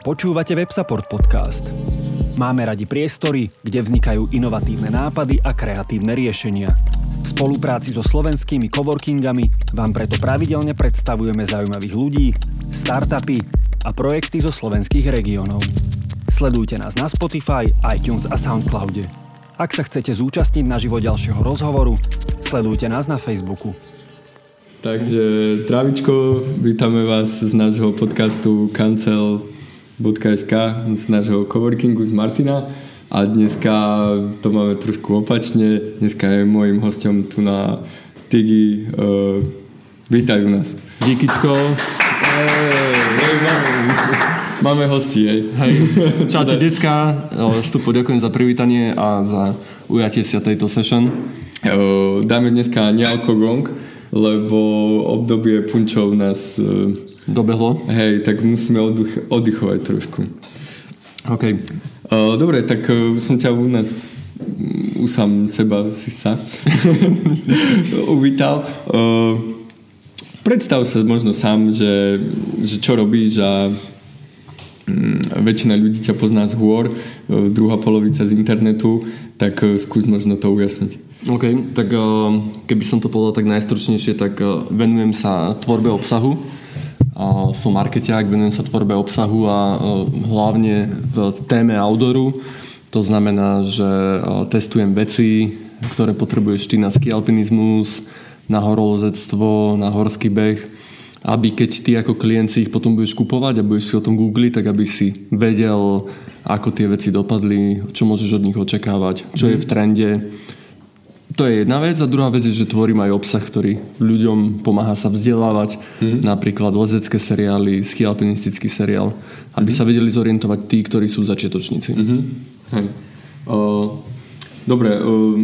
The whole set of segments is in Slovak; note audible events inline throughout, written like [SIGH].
Počúvate WebSupport podcast. Máme radi priestory, kde vznikajú inovatívne nápady a kreatívne riešenia. V spolupráci so slovenskými coworkingami vám preto pravidelne predstavujeme zaujímavých ľudí, startupy a projekty zo slovenských regiónov. Sledujte nás na Spotify, iTunes a Soundcloude. Ak sa chcete zúčastniť na živo ďalšieho rozhovoru, sledujte nás na Facebooku. Takže zdravičko, vítame vás z nášho podcastu Cancel .sk z nášho coworkingu z Martina a dneska to máme trošku opačne. Dneska je môjim hostom tu na Tigi. Uh, vítajú nás. Díkyčko. Máme hosti, hej. Hej. [LAUGHS] Čaute, decka. Vstupu ďakujem za privítanie a za ujatie sa tejto session. Dáme dneska nealkogong, lebo obdobie punčov nás uh, Dobehlo? Hej, tak musíme oddych, oddychovať trošku. OK. Uh, dobre, tak uh, som ťa u nás u sám seba si sa [LAUGHS] uvítal. Uh, predstav sa možno sám, že, že čo robíš a um, väčšina ľudí ťa pozná z hôr, uh, druhá polovica z internetu, tak uh, skús možno to ujasniť. OK, tak keby som to povedal tak najstručnejšie, tak venujem sa tvorbe obsahu som marketiák, venujem sa tvorbe obsahu a hlavne v téme outdooru. To znamená, že testujem veci, ktoré potrebuješ ty na ski alpinizmus, na horolozectvo, na horský beh, aby keď ty ako klient si ich potom budeš kupovať a budeš si o tom googliť, tak aby si vedel, ako tie veci dopadli, čo môžeš od nich očakávať, čo je v trende, to je jedna vec a druhá vec je, že tvorím aj obsah, ktorý ľuďom pomáha sa vzdelávať, mm. napríklad lezecké seriály, ski alpinistický seriál, aby mm. sa vedeli zorientovať tí, ktorí sú začiatočníci. Mm-hmm. Hej. Uh, dobre, uh,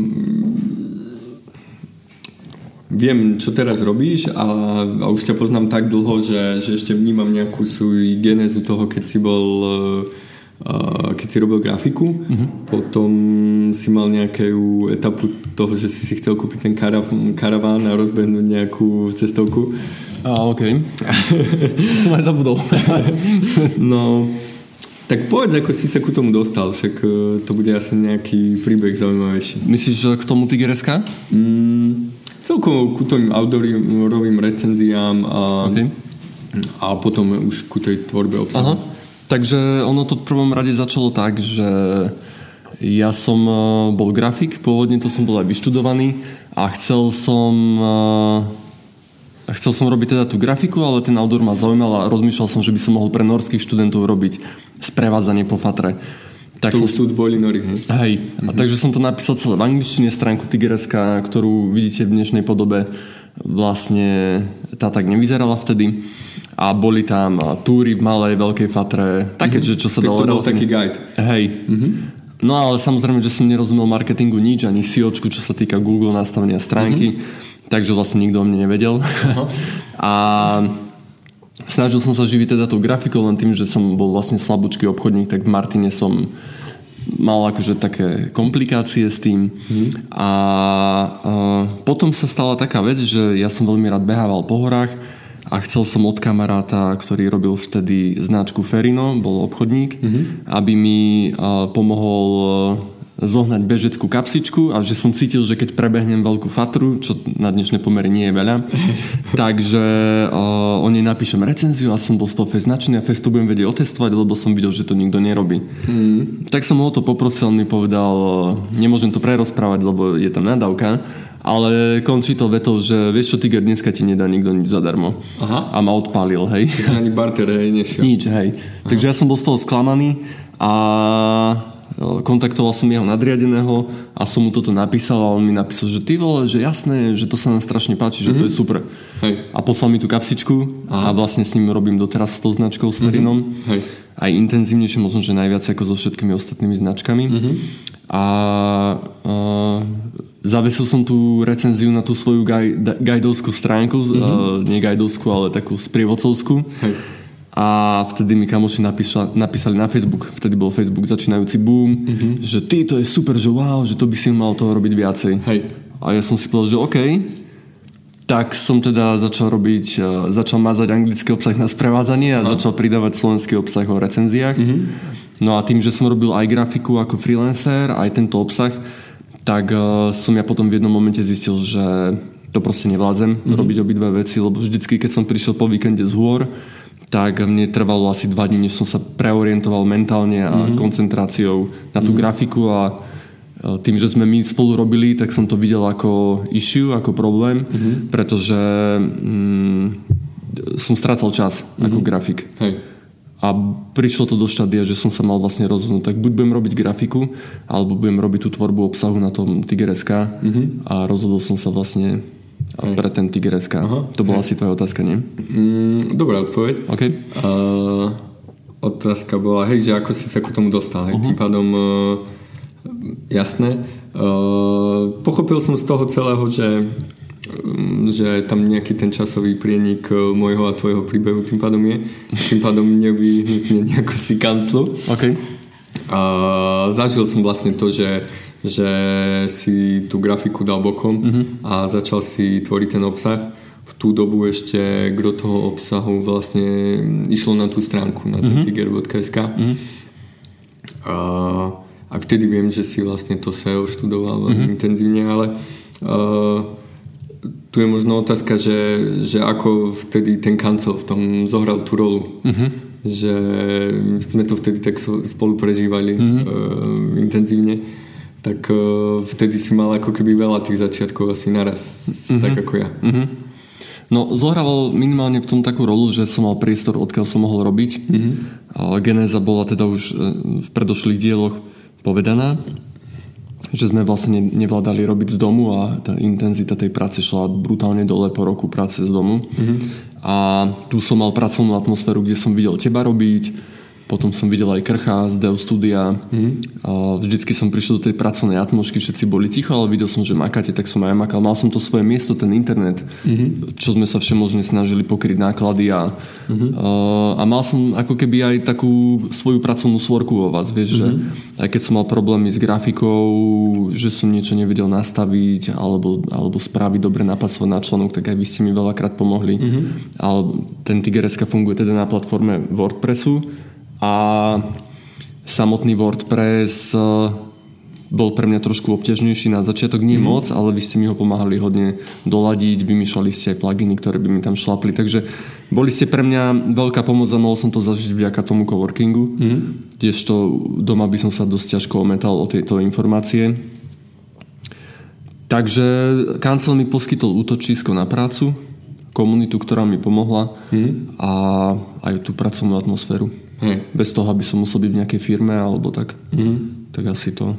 viem, čo teraz robíš a, a už ťa poznám tak dlho, že, že ešte vnímam nejakú svoj genézu toho, keď si bol uh, keď si robil grafiku, uh-huh. potom si mal nejakú etapu toho, že si si chcel kúpiť ten karav- karaván a rozbehnúť nejakú cestovku. A, OK. to som aj zabudol. [LAUGHS] no, tak povedz, ako si sa ku tomu dostal, však e, to bude asi nejaký príbeh zaujímavejší. Myslíš, že k tomu Tigereska? Mm, celkovo ku tým outdoorovým recenziám a, okay. a potom už ku tej tvorbe obsahu. Aha. Takže ono to v prvom rade začalo tak, že ja som e, bol grafik, pôvodne to som bol aj vyštudovaný a chcel som e, chcel som robiť teda tú grafiku, ale ten outdoor ma zaujímal a rozmýšľal som, že by som mohol pre norských študentov robiť sprevádzanie po fatre. Tak tu som, boli nori, hej? Hej. Mm-hmm. A mhm. takže som to napísal celé v angličtine, stránku Tigereska, ktorú vidíte v dnešnej podobe. Vlastne tá tak nevyzerala vtedy a boli tam túry v malej, veľkej fatre, také, mm-hmm. čo sa tak dalo... to bol taký guide. Hej. Mm-hmm. No ale samozrejme, že som nerozumel marketingu nič, ani SEOčku, čo sa týka Google nastavenia stránky, mm-hmm. takže vlastne nikto o mne nevedel. Uh-huh. [LAUGHS] a snažil som sa živiť teda tou grafikou, len tým, že som bol vlastne slabúčky obchodník, tak v Martine som mal akože také komplikácie s tým. Mm. A, a potom sa stala taká vec, že ja som veľmi rád behával po horách a chcel som od kamaráta, ktorý robil vtedy značku Ferino, bol obchodník, mm-hmm. aby mi uh, pomohol uh, zohnať bežeckú kapsičku a že som cítil, že keď prebehnem veľkú fatru, čo na dnešné pomery nie je veľa, [LAUGHS] takže uh, o nej napíšem recenziu a som bol z toho fest značný a fest to budem vedieť otestovať, lebo som videl, že to nikto nerobí. Mm. Tak som ho to poprosil, on mi povedal, uh, nemôžem to prerozprávať, lebo je tam nadávka, ale končí to vetou, že vieš čo, Tiger, dneska ti nedá nikto nič zadarmo. Aha. A ma odpálil, hej. Takže ani barter, hej, nešiel. Nič, hej. Aha. Takže ja som bol z toho sklamaný a kontaktoval som jeho nadriadeného a som mu toto napísal a on mi napísal, že ty vole, že jasné, že to sa nám strašne páči, že mm-hmm. to je mhm. super. Hej. A poslal mi tú kapsičku Aha. a vlastne s ním robím doteraz s tou značkou s Ferinom. Mm-hmm. Hej. Aj intenzívnejšie, možno, že najviac ako so všetkými ostatnými značkami. Mm-hmm. A, a zavesil som tú recenziu na tú svoju gaj, gajdovskú stránku, mm-hmm. uh, nie gajdovskú, ale takú sprievodcovskú. Hej. A vtedy mi kamoši napísali, napísali na Facebook, vtedy bol Facebook začínajúci boom, mm-hmm. že ty to je super, že wow, že to by si mal toho robiť viacej. Hej. A ja som si povedal, že OK, tak som teda začal robiť, uh, začal mazať anglický obsah na sprevádzanie a no. začal pridávať slovenský obsah o recenziách. Mm-hmm. No a tým, že som robil aj grafiku ako freelancer, aj tento obsah, tak uh, som ja potom v jednom momente zistil, že to proste nevládzem mm-hmm. robiť obidve veci, lebo vždycky, keď som prišiel po víkende z hôr, tak mne trvalo asi dva dní, než som sa preorientoval mentálne a mm-hmm. koncentráciou na tú mm-hmm. grafiku a e, tým, že sme my spolu robili, tak som to videl ako issue, ako problém, mm-hmm. pretože mm, som strácal čas mm-hmm. ako grafik. Hej. A prišlo to do štádia, že som sa mal vlastne rozhodnúť, tak buď budem robiť grafiku, alebo budem robiť tú tvorbu obsahu na tom Tiger.sk mm-hmm. a rozhodol som sa vlastne Hej. pre ten Tiger.sk. To bola Hej. asi tvoja otázka, nie? Mm, dobrá odpoveď. Okay. Uh, otázka bola, hej, že ako si sa k tomu dostal. Hej, uh-huh. Tým pádom uh, jasné. Uh, pochopil som z toho celého, že že tam nejaký ten časový prienik môjho a tvojho príbehu tým pádom je. [LAUGHS] Tým pádom nevyhnutne nejako si kanclu. Okay. A zažil som vlastne to, že že si tú grafiku dal bokom mm-hmm. a začal si tvoriť ten obsah. V tú dobu ešte gro toho obsahu vlastne išlo na tú stránku, na mm-hmm. tiger.sk. Mm-hmm. A, a vtedy viem, že si vlastne to SEO študoval mm-hmm. intenzívne, ale uh, tu je možno otázka, že, že ako vtedy ten kancel v tom zohral tú rolu. Mm-hmm. Že sme to vtedy tak spolu prežívali mm-hmm. uh, intenzívne tak uh, vtedy si mal ako keby veľa tých začiatkov asi naraz, mm-hmm. tak ako ja. Mm-hmm. No, zohrával minimálne v tom takú rolu, že som mal priestor, odkiaľ som mohol robiť. Mm-hmm. Genéza bola teda už e, v predošlých dieloch povedaná, že sme vlastne nevládali robiť z domu a tá intenzita tej práce šla brutálne dole po roku práce z domu. Mm-hmm. A tu som mal pracovnú atmosféru, kde som videl teba robiť, potom som videl aj Krcha z Deo Studia. Mm. A vždycky som prišiel do tej pracovnej atmosféry, všetci boli ticho, ale videl som, že makáte, tak som aj makal. Mal som to svoje miesto, ten internet, mm. čo sme sa všemožne snažili pokryť náklady a, mm. a, a mal som ako keby aj takú svoju pracovnú svorku o vás, vieš, mm. že mhm. aj keď som mal problémy s grafikou, že som niečo nevedel nastaviť alebo, alebo spraviť dobre napasovať na článok, tak aj vy ste mi veľakrát pomohli. Mm. Ale ten Tigereska funguje teda na platforme WordPressu a samotný WordPress e, bol pre mňa trošku obťažnejší na začiatok, nie mm. moc, ale vy ste mi ho pomáhali hodne doladiť, vymýšľali ste aj pluginy, ktoré by mi tam šlapli, takže boli ste pre mňa veľká pomoc a mohol som to zažiť vďaka tomu coworkingu, mm. kdežto doma by som sa dosť ťažko ometal o tieto informácie. Takže kancel mi poskytol útočisko na prácu, komunitu, ktorá mi pomohla mm. a aj tú pracovnú atmosféru. Hej. Bez toho, aby som musel byť v nejakej firme alebo tak. Mm. Tak asi to.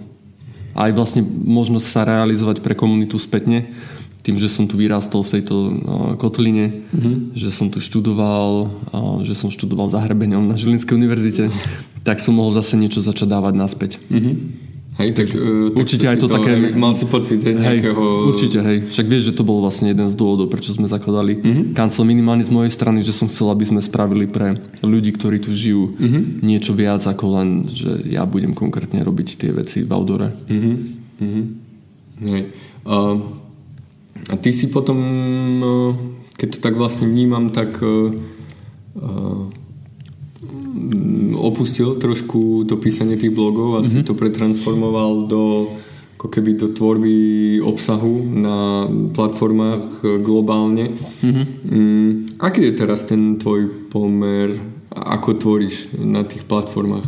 Aj vlastne možnosť sa realizovať pre komunitu spätne, tým, že som tu vyrástol v tejto uh, kotline, mm-hmm. že som tu študoval, uh, že som študoval za na Žilinskej univerzite, tak som mohol zase niečo začať dávať naspäť. Mm-hmm. Hej, tak, uh, určite aj to, to také... Mal si pocit nejakého... Hej, určite, hej. Však vieš, že to bol vlastne jeden z dôvodov, prečo sme zakladali mm-hmm. kancel minimálne z mojej strany, že som chcel, aby sme spravili pre ľudí, ktorí tu žijú mm-hmm. niečo viac ako len, že ja budem konkrétne robiť tie veci v outdoore. Mm-hmm. Mm-hmm. Hej. Uh, a ty si potom, uh, keď to tak vlastne vnímam, tak uh, uh, opustil trošku to písanie tých blogov a mm-hmm. si to pretransformoval do ako keby do tvorby obsahu na platformách e, globálne. Mm-hmm. Mm, aký je teraz ten tvoj pomer, ako tvoríš na tých platformách?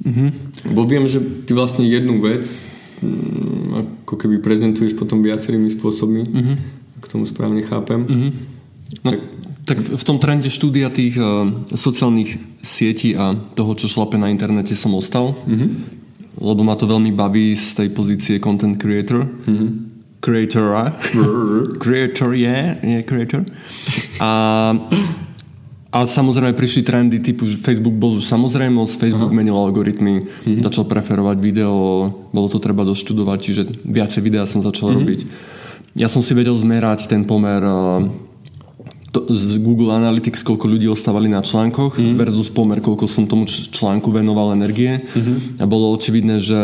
Mm-hmm. Bo viem, že ty vlastne jednu vec mm, ako keby prezentuješ potom viacerými spôsobmi, mm-hmm. ak tomu správne chápem. Mm-hmm. No, tak tak v tom trende štúdia tých uh, sociálnych sietí a toho, čo šlape na internete som ostal, mm-hmm. lebo ma to veľmi baví z tej pozície content creator. Mm-hmm. Creatora. creator je, [LAUGHS] yeah, je yeah, creator. A, a samozrejme prišli trendy typu, že Facebook bol už samozrejmosť, Facebook Aha. menil algoritmy, mm-hmm. začal preferovať video, bolo to treba doštudovať, čiže viacej videa som začal mm-hmm. robiť. Ja som si vedel zmerať ten pomer uh, to, z Google Analytics, koľko ľudí ostávali na článkoch mm. versus pomer, koľko som tomu článku venoval energie. Mm-hmm. A bolo očividné, že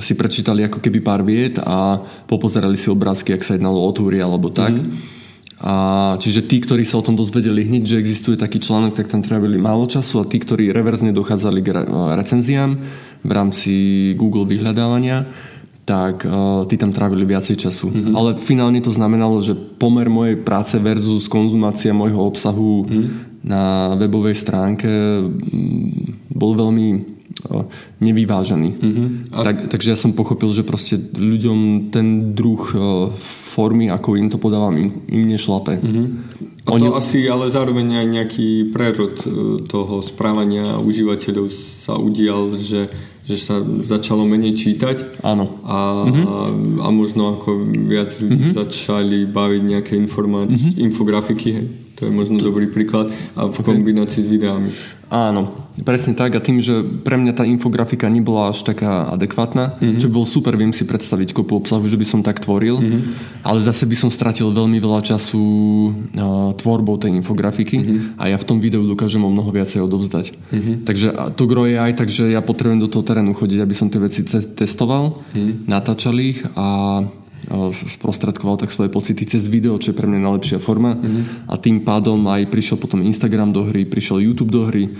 si prečítali ako keby pár viet a popozerali si obrázky, ak sa jednalo o túry alebo tak. Mm. A čiže tí, ktorí sa o tom dozvedeli hneď, že existuje taký článok, tak tam trávili málo času a tí, ktorí reverzne dochádzali k recenziám v rámci Google vyhľadávania, tak uh, tí tam trávili viacej času. Mm-hmm. Ale finálne to znamenalo, že pomer mojej práce versus konzumácia môjho obsahu mm-hmm. na webovej stránke bol veľmi uh, nevyvážený. Mm-hmm. A... Tak, takže ja som pochopil, že proste ľuďom ten druh uh, formy, ako im to podávam, im, im nešlape. Mm-hmm. A Oni... to asi ale zároveň aj nejaký prerod toho správania užívateľov sa udial, že, že sa začalo menej čítať. Áno. A, mm-hmm. a, a možno ako viac ľudí mm-hmm. začali baviť nejaké informácie, mm-hmm. infografiky. Hej. To je možno to... dobrý príklad. A v okay. kombinácii s videami. Áno, presne tak a tým, že pre mňa tá infografika nebola až taká adekvátna, mm-hmm. čo bol super, viem si predstaviť kopu obsahu, že by som tak tvoril, mm-hmm. ale zase by som stratil veľmi veľa času uh, tvorbou tej infografiky mm-hmm. a ja v tom videu dokážem o mnoho viacej odovzdať. Mm-hmm. Takže to gro je aj tak, že ja potrebujem do toho terénu chodiť, aby som tie veci testoval, mm-hmm. natáčal ich a sprostredkoval tak svoje pocity cez video, čo je pre mňa najlepšia forma. Mm-hmm. A tým pádom aj prišiel potom Instagram do hry, prišiel YouTube do hry.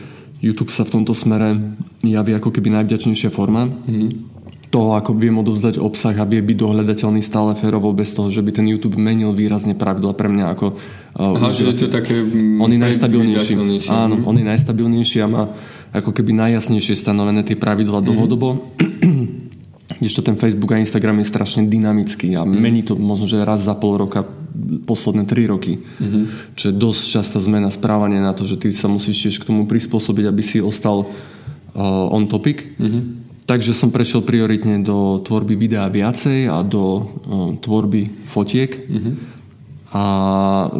YouTube sa v tomto smere javí ako keby najvďačnejšia forma. Mm-hmm toho, ako viem odovzdať obsah a vie byť dohľadateľný stále férovo bez toho, že by ten YouTube menil výrazne pravidla pre mňa ako uh, Aha, že je to také on je najstabilnejší. Áno, on je najstabilnejší a má ako keby najjasnejšie stanovené tie pravidla mm-hmm. dlhodobo kdežto ten Facebook a Instagram je strašne dynamický a mm. mení to možno, že raz za pol roka posledné 3 roky. Mm-hmm. Čo je dosť častá zmena správania na to, že ty sa musíš tiež k tomu prispôsobiť, aby si ostal uh, on topic. Mm-hmm. Takže som prešiel prioritne do tvorby videa viacej a do uh, tvorby fotiek. Mm-hmm. A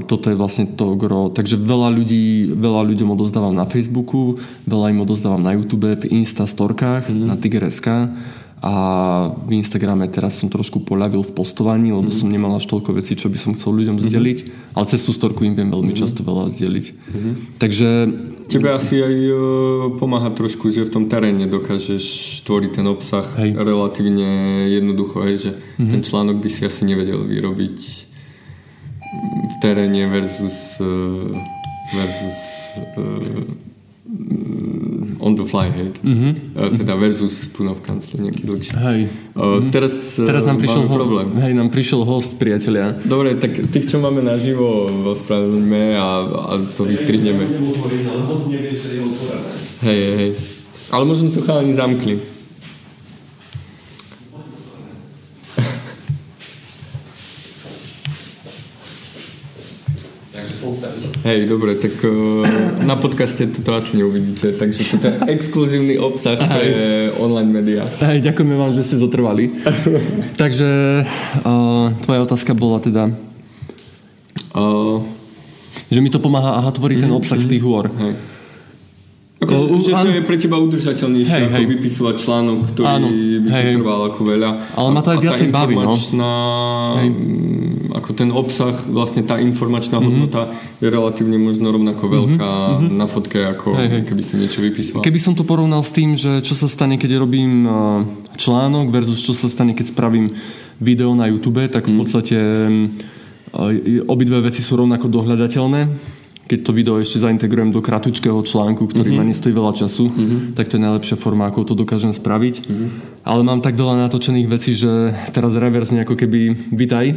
toto je vlastne to gro. Takže veľa ľudí, veľa ľuďom odozdávam na Facebooku, veľa im odozdávam na YouTube, v Insta storkách, mm-hmm. na Tiger.sk a v Instagrame teraz som trošku poľavil v postovaní, lebo mm. som nemal až toľko vecí, čo by som chcel ľuďom mm-hmm. zdeliť, ale cez tú storku im viem veľmi mm-hmm. často veľa zdeliť. Mm-hmm. Takže... Tebe asi aj uh, pomáha trošku, že v tom teréne dokážeš tvoriť ten obsah hej. relatívne jednoducho, hej, že mm-hmm. ten článok by si asi nevedel vyrobiť v teréne versus uh, versus uh, on the fly, hej. Mm-hmm. Teda versus tu v kancli nejaký dlhší. Hej. Uh, teraz, teraz nám prišiel ho- problém. Hej, nám prišiel host, priatelia. Dobre, tak tých, čo máme naživo, ospravedlňme a, a to vystrihneme. Hej, hej, hej. Ale možno to chalani zamkli. Hej, dobre, tak uh, [CLEARS THROAT] na podcaste toto asi neuvidíte, takže toto je exkluzívny obsah pre online médiá. Hej, ďakujeme vám, že ste zotrvali. [LAUGHS] takže uh, tvoja otázka bola teda... Uh, že mi to pomáha aha, tvoriť mm, ten obsah mm, z tých hôr. Hej. Ako, uh, že to je pre teba udržateľnejšie hej, ako hej. vypisovať článok, ktorý áno, by ti trval ako veľa. Ale ma to aj viacej baví, no. Hej ako ten obsah, vlastne tá informačná mm-hmm. hodnota je relatívne možno rovnako mhm, veľká mm-hmm. na fotke, ako hej, hej. keby si niečo vypísal. Keby som to porovnal s tým, že čo sa stane, keď robím článok versus čo sa stane, keď spravím video na YouTube, tak v mhm. podstate obidve veci sú rovnako dohľadateľné keď to video ešte zaintegrujem do kratučkého článku, ktorý mm-hmm. ma nestojí veľa času, mm-hmm. tak to je najlepšia forma, ako to dokážem spraviť. Mm-hmm. Ale mám tak veľa natočených vecí, že teraz reverzne ako keby, vitaj,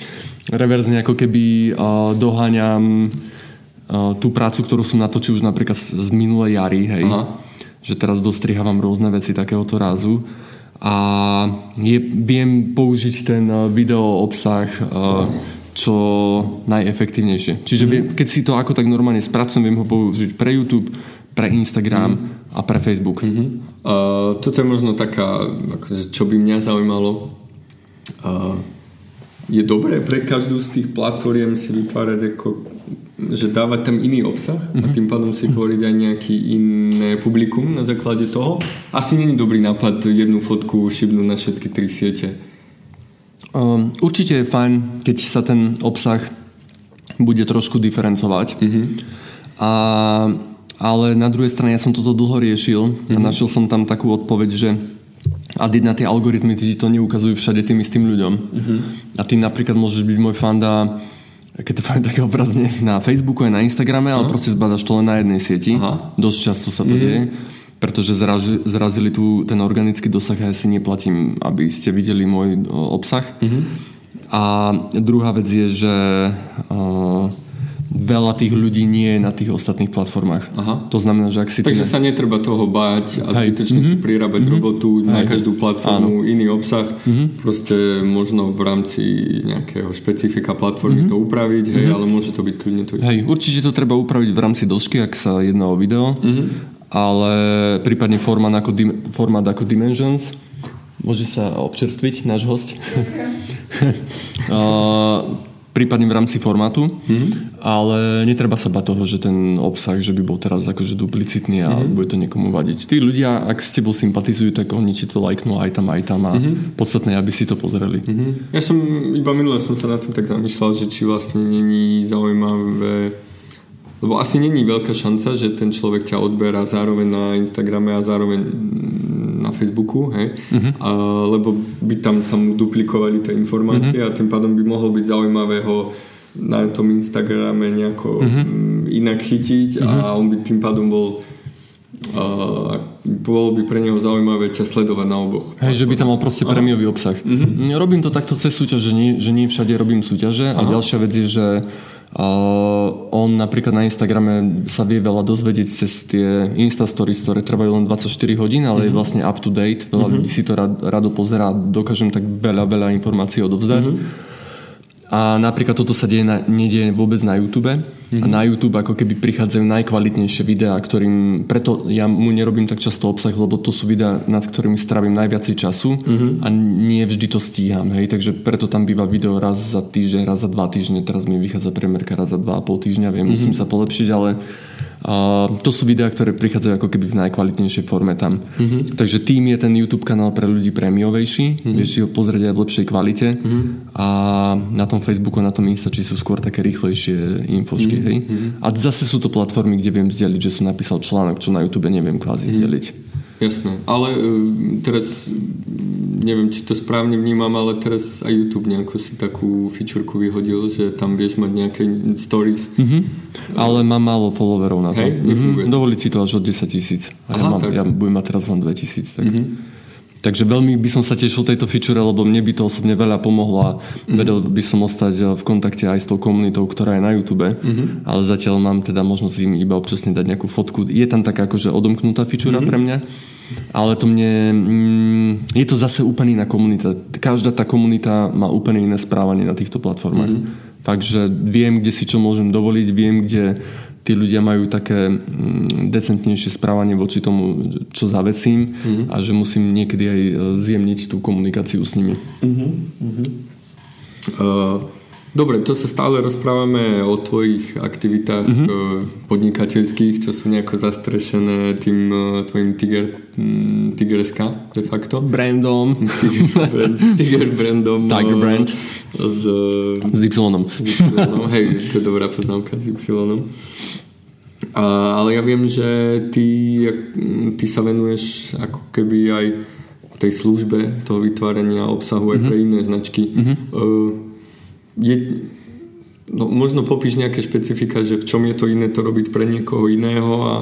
[LAUGHS] reverzne ako keby uh, doháňam uh, tú prácu, ktorú som natočil už napríklad z, z minulej jary, hej. Aha. Že teraz dostrihávam rôzne veci takéhoto rázu a je, viem použiť ten video obsah uh, čo najefektívnejšie. Čiže mm. keď si to ako tak normálne spracujem, viem ho použiť pre YouTube, pre Instagram mm. a pre Facebook. Mm-hmm. Uh, toto je možno taká, akože, čo by mňa zaujímalo. Uh, je dobré pre každú z tých platform si vytvárať ako že dávať tam iný obsah mm-hmm. a mhm. tým pádom si tvoriť aj nejaký iné publikum na základe toho. Asi není dobrý nápad jednu fotku šibnúť na všetky tri siete. Um, určite je fajn, keď sa ten obsah bude trošku diferencovať. Mm-hmm. A, ale na druhej strane ja som toto dlho riešil mm-hmm. a mhm. našiel som tam takú odpoveď, že a na tie algoritmy ti to neukazujú všade tým istým ľuďom. Mm-hmm. A ty napríklad môžeš byť môj fanda keď to poviem také obrazne, na Facebooku aj na Instagrame, ale proste zbadaš to len na jednej sieti. Aha. Dosť často sa to mm-hmm. deje pretože zrazi, zrazili tu ten organický dosah a ja si neplatím, aby ste videli môj o, obsah. Mm-hmm. A druhá vec je, že o, veľa tých ľudí nie je na tých ostatných platformách. Aha. To znamená, že ak si... Takže sa netreba toho báť a zbytočne mm-hmm. si prirábať mm-hmm. robotu Hej. na každú platformu, Áno. iný obsah. Mm-hmm. Proste možno v rámci nejakého špecifika platformy mm-hmm. to upraviť, hej, mm-hmm. ale môže to byť kľudne to Hej, určite to treba upraviť v rámci dĺžky, ak sa jedná o video, mm-hmm. Ale prípadne formát ako, formát ako Dimensions Môže sa občerstviť náš host. [LAUGHS] uh, prípadne v rámci formátu, mm-hmm. ale netreba sa bať toho, že ten obsah, že by bol teraz akože duplicitný a mm-hmm. bude to niekomu vadiť. Tí ľudia, ak s tebou sympatizujú, tak oni ti to lajknú aj tam, aj tam a mm-hmm. podstatné, aby si to pozreli. Mm-hmm. Ja som, iba minule som sa na tým tak zamýšľal, že či vlastne není zaujímavé lebo asi není veľká šanca, že ten človek ťa odberá zároveň na Instagrame a zároveň na Facebooku, hej? Uh-huh. A, lebo by tam sa mu duplikovali tie informácie uh-huh. a tým pádom by mohol byť zaujímavé ho na tom Instagrame nejako uh-huh. inak chytiť uh-huh. a on by tým pádom bol a bolo by pre neho zaujímavé ťa sledovať na oboch. Hej, že by tam mal proste prémiový obsah. Uh-huh. Robím to takto cez súťaže, že nie, že nie všade robím súťaže Aha. a ďalšia vec je, že Uh, on napríklad na Instagrame sa vie veľa dozvedieť cez tie Instastories, ktoré trvajú len 24 hodín, ale mm-hmm. je mhm. vlastne up to date. Veľa mm-hmm. ľudí si to rad, rado pozerá, dokážem tak veľa, veľa informácií odovzdať. Mm-hmm. A napríklad toto sa deje na, nedieje vôbec na YouTube. Mm-hmm. A na YouTube ako keby prichádzajú najkvalitnejšie videá, ktorým, preto ja mu nerobím tak často obsah, lebo to sú videá, nad ktorými strávim najviacej času mm-hmm. a nie vždy to stíham. Hej? Takže preto tam býva video raz za týždeň, raz za dva týždne, teraz mi vychádza premerka raz za dva a pol týždňa, viem, mm-hmm. musím sa polepšiť, ale to sú videá, ktoré prichádzajú ako keby v najkvalitnejšej forme tam. Mm-hmm. Takže tým je ten YouTube kanál pre ľudí prémiovejší, mm-hmm. vieš si ho pozrieť aj v lepšej kvalite mm-hmm. a na tom Facebooku na tom Instači sú skôr také rýchlejšie infošky, mm-hmm. hej. A zase sú to platformy, kde viem zdieľiť, že som napísal článok, čo na YouTube neviem kvázi mm-hmm. zdieľiť. Jasné, ale uh, teraz neviem, či to správne vnímam, ale teraz aj YouTube nejakú si takú fičurku vyhodil, že tam vieš mať nejaké stories. Mm-hmm. Ale mám málo followerov na to. Hej, mm-hmm. Dovoliť si to až od 10 tisíc. Ja, mám, ja budem mať teraz len 2 tisíc. Tak. Mm-hmm. Takže veľmi by som sa tešil tejto feature, lebo mne by to osobne veľa pomohlo a mm-hmm. vedel by som ostať eh, v kontakte aj s tou komunitou, ktorá je na YouTube, mm-hmm. ale zatiaľ mám teda možnosť im iba občasne dať nejakú fotku. Je tam taká akože odomknutá feature mm-hmm. pre mňa, ale to mne... Mm, je to zase úplne iná komunita. Každá tá komunita má úplne iné správanie na týchto platformách. Mm-hmm. Takže viem, kde si čo môžem dovoliť, viem, kde tí ľudia majú také mm, decentnejšie správanie voči tomu, čo zavesím mm-hmm. a že musím niekedy aj e, zjemniť tú komunikáciu s nimi. Mm-hmm. Uh, dobre, to sa stále rozprávame o tvojich aktivitách mm-hmm. podnikateľských, čo sú nejako zastrešené tým tvojim Tiger, mm, Tigerska de facto. Brandom. Tiger, brand, Tiger brandom. [LAUGHS] Tiger brand. S, s Y. S Y. Hej, to je dobrá poznámka s Y. A, ale ja viem, že ty, ty sa venuješ ako keby aj tej službe toho vytvárania obsahu aj mm-hmm. pre iné značky. Mm-hmm. Uh, je, no, možno popíš nejaké špecifika, že v čom je to iné to robiť pre niekoho iného a,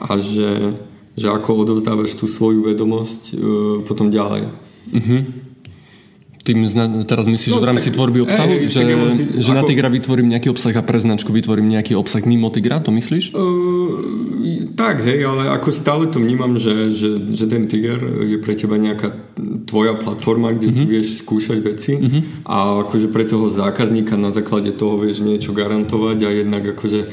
a že, že ako odovzdávaš tú svoju vedomosť uh, potom ďalej. Mm-hmm. Tým zna- teraz myslíš, no, že v rámci tak, tvorby obsahu? Ej, že vždy, že ako... na Tigra vytvorím nejaký obsah a pre značku vytvorím nejaký obsah mimo Tigra? To myslíš? Uh, tak, hej, ale ako stále to vnímam, že, že, že ten Tiger je pre teba nejaká tvoja platforma, kde uh-huh. si mhm. vieš skúšať veci uh-huh. a akože pre toho zákazníka na základe toho vieš niečo garantovať a jednak akože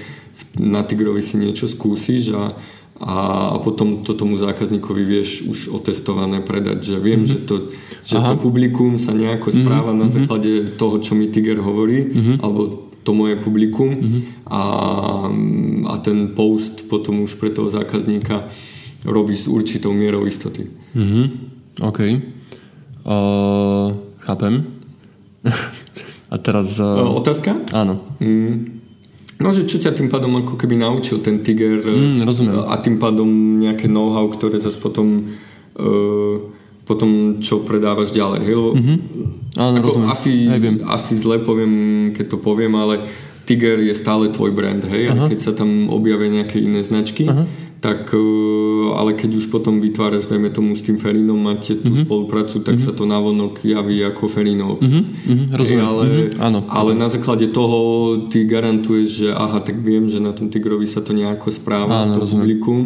na Tigrovi si niečo skúsiš a a potom to tomu zákazníkovi vieš už otestované predať, že viem, mm-hmm. že, to, že to publikum sa nejako mhm. správa mm-hmm. na základe toho, čo mi Tiger hovorí, mm-hmm. alebo to moje publikum mm-hmm. a, a ten post potom už pre toho zákazníka robíš s určitou mierou istoty. Mm-hmm. OK. Uh, chápem. [LAUGHS] a teraz... Uh... Otázka? Áno. Mm. No, že čo ťa tým pádom ako keby naučil ten Tiger mm, rozumiem. a tým pádom nejaké know-how, ktoré zase potom uh, potom čo predávaš ďalej. Hej? Lebo Mhm. Áno, ako rozumiem. asi, Hej, viem. asi zle poviem, keď to poviem, ale Tiger je stále tvoj brand, hej, a keď sa tam objavia nejaké iné značky, tak, e, ale keď už potom vytváraš, dajme tomu s tým Ferinom, máte tú spoluprácu, tak sa to navonok javí ako Ferino obsah. Mhm, rozumiem. Hej, ale, Mhm, áno. ale na základe toho ty garantuješ, že aha, tak viem, že na tom Tigrovi sa to nejako správa, Áno, to rozumiem. publikum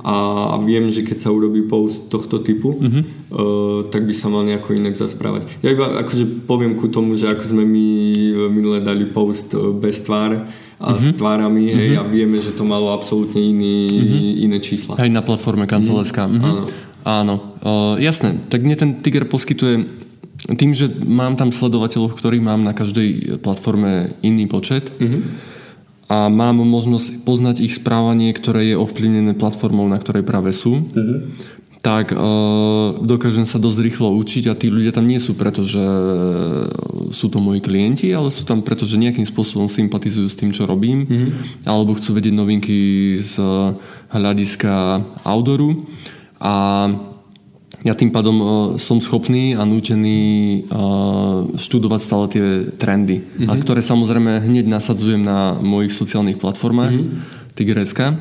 a, a viem, že keď sa urobí post tohto typu, Mhm. uh, tak by sa mal nejako inak zasprávať. Ja iba akože poviem ku tomu, že ako sme my minule dali post e, bez tvár a s Mhm. tvárami hej, a vieme, že to malo absolútne iný, iné čísla. Hej, na platforme kancelárska. Mhm. Áno. Áno. Uh, jasné. Tak mne ten Tiger poskytuje tým, že mám tam sledovateľov, ktorých mám na každej platforme iný počet a mám možnosť poznať ich správanie, ktoré je ovplyvnené platformou, na ktorej práve sú, tak uh, dokážem sa dosť rýchlo učiť a tí ľudia tam nie sú preto, že sú to moji klienti, ale sú tam preto, že nejakým spôsobom sympatizujú s tým, čo robím alebo chcú vedieť novinky z hľadiska outdooru. A ja tým pádom uh, som schopný a nútený uh, študovať stále tie trendy, a ktoré samozrejme hneď nasadzujem na mojich sociálnych platformách Tiger.sk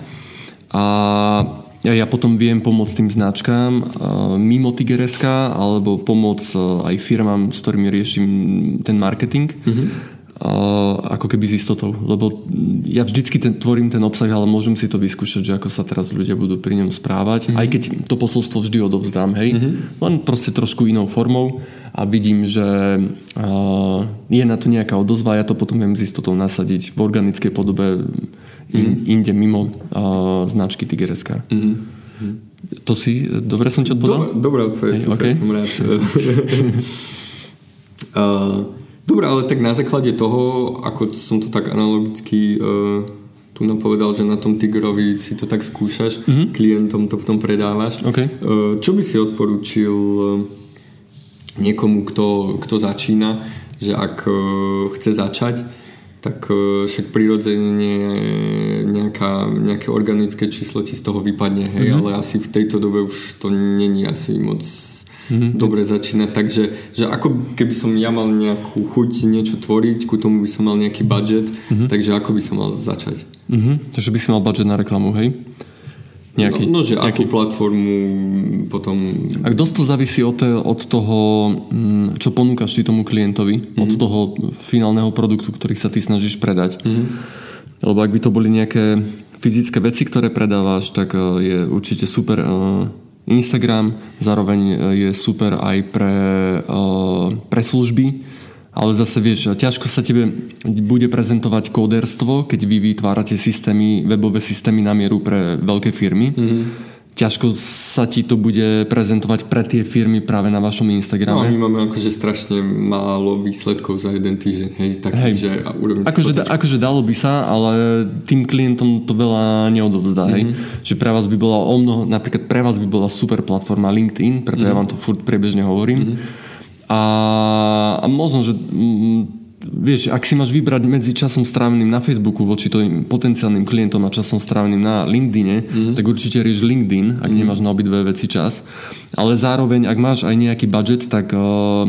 a ja, ja potom viem pomôcť tým značkám uh, mimo Tiger.sk alebo pomôcť uh, aj firmám, s ktorými riešim ten marketing uh, ako keby s istotou. Lebo ja vždycky ten, tvorím ten obsah, ale môžem si to vyskúšať, že ako sa teraz ľudia budú pri ňom správať. Aj keď to posolstvo vždy odovzdám, hej. Len proste trošku inou formou a vidím, že uh, je na to nejaká odozva, ja to potom viem s istotou nasadiť v organickej podobe in, inde mimo uh, značky Tiger.sk. To si, dobre som ti odpovedal? Dobre, dobrá odpoveď, super, okej. som rád. [LAUGHS] Uh, Dobre, ale tak na základe toho, ako som to tak analogicky uh, tu napovedal, že na tom Tigrovi si to tak skúšaš, klientom to potom predávaš. OK. Uh, čo by si odporúčil uh, niekomu, kto, kto začína, že ak uh, chce začať, tak uh, však prirodzene nejaká, nejaké organické číslo ti z toho vypadne, hej, ale asi v tejto dobe už to není asi moc dobre začínať, takže že ako keby som ja mal nejakú chuť niečo tvoriť, ku tomu by som mal nejaký budget, takže ako by som mal začať? Mhm, takže by si mal budget na reklamu, hej? Nejaký, no, no, že nejaký akú platformu potom... A dosť to závisí od, od toho, mm, čo ponúkaš ty tomu klientovi, mm-hmm. od toho finálneho produktu, ktorý sa ty snažíš predať. Mm-hmm. Lebo ak by to boli nejaké fyzické veci, ktoré predávaš, tak eh, je určite super eh, Instagram, zároveň eh, je super aj pre, pre služby, ale zase vieš, ťažko sa tebe bude prezentovať kóderstvo, keď vy vytvárate systémy, webové systémy na mieru pre veľké firmy. Mm-hmm. Ťažko sa ti to bude prezentovať pre tie firmy práve na vašom No Instagrame. my máme akože strašne málo výsledkov za jeden týždeň, hej, taký, Hej. že Akože, da, akože dalo by sa, ale tým klientom to veľa neodovzdá. Mm-hmm. Hej? Že pre vás by bola o mnoho, napríklad pre vás by bola super platforma LinkedIn, preto mm-hmm. ja vám to furt priebežne hovorím. Mm-hmm. A, a možno, že mm, vieš, ak si máš vybrať medzi časom stráveným na Facebooku voči tvojim potenciálnym klientom a časom stráveným na LinkedIne, mm-hmm. tak určite rieš LinkedIn, ak mm-hmm. nemáš na obidve veci čas. Ale zároveň, ak máš aj nejaký budget, tak uh,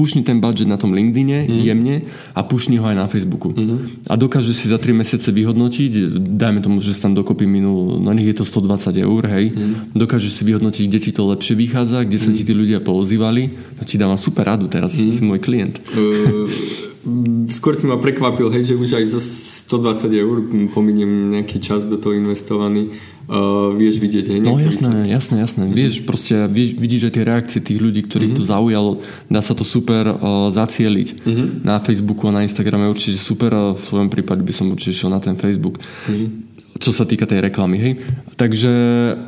pušni ten budget na tom LinkedIne mm. jemne a pušni ho aj na Facebooku. Mm. A dokážeš si za 3 mesiace vyhodnotiť, dajme tomu, že si tam dokopy minul, no nech je to 120 eur, hej, mm. dokážeš si vyhodnotiť, kde ti to lepšie vychádza, kde sa ti tí ľudia poozývali, to ti dávam super radu teraz, mm. si môj klient. Uh, skôr si ma prekvapil, hej, že už aj za 120 eur pominiem nejaký čas do toho investovaný, uh, vieš vidieť, hej, No jasné, výsledky. jasné, jasné. Mm-hmm. Vieš, proste vieš, vidíš aj tie reakcie tých ľudí, ktorých mm-hmm. to zaujalo. Dá sa to super uh, zacieliť. Mm-hmm. Na Facebooku a na Instagrame určite super a v svojom prípade by som určite šiel na ten Facebook. Mm-hmm. Čo sa týka tej reklamy, hej. Takže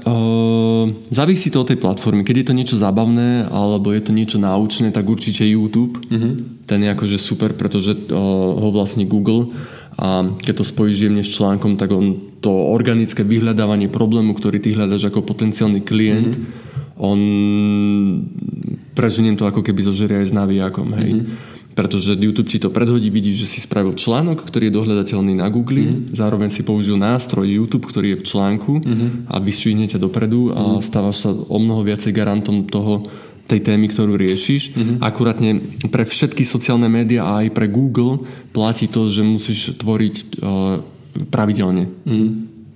uh, závisí to od tej platformy. Keď je to niečo zábavné alebo je to niečo náučné, tak určite YouTube. Mm-hmm. Ten je akože super, pretože uh, ho vlastní Google a keď to spojíš jemne s článkom, tak on to organické vyhľadávanie problému, ktorý ty hľadaš ako potenciálny klient, mm-hmm. on preženiem to ako keby zožerie aj s navijakom, hej. Mm-hmm. Pretože YouTube ti to predhodí, vidíš, že si spravil článok, ktorý je dohľadateľný na Google, mm-hmm. zároveň si použil nástroj YouTube, ktorý je v článku mm-hmm. a vysvihne ťa dopredu a stávaš sa o mnoho viacej garantom toho, tej témy, ktorú riešiš. Mm-hmm. Akurátne pre všetky sociálne médiá a aj pre Google platí to, že musíš tvoriť uh, pravidelne. Mm-hmm.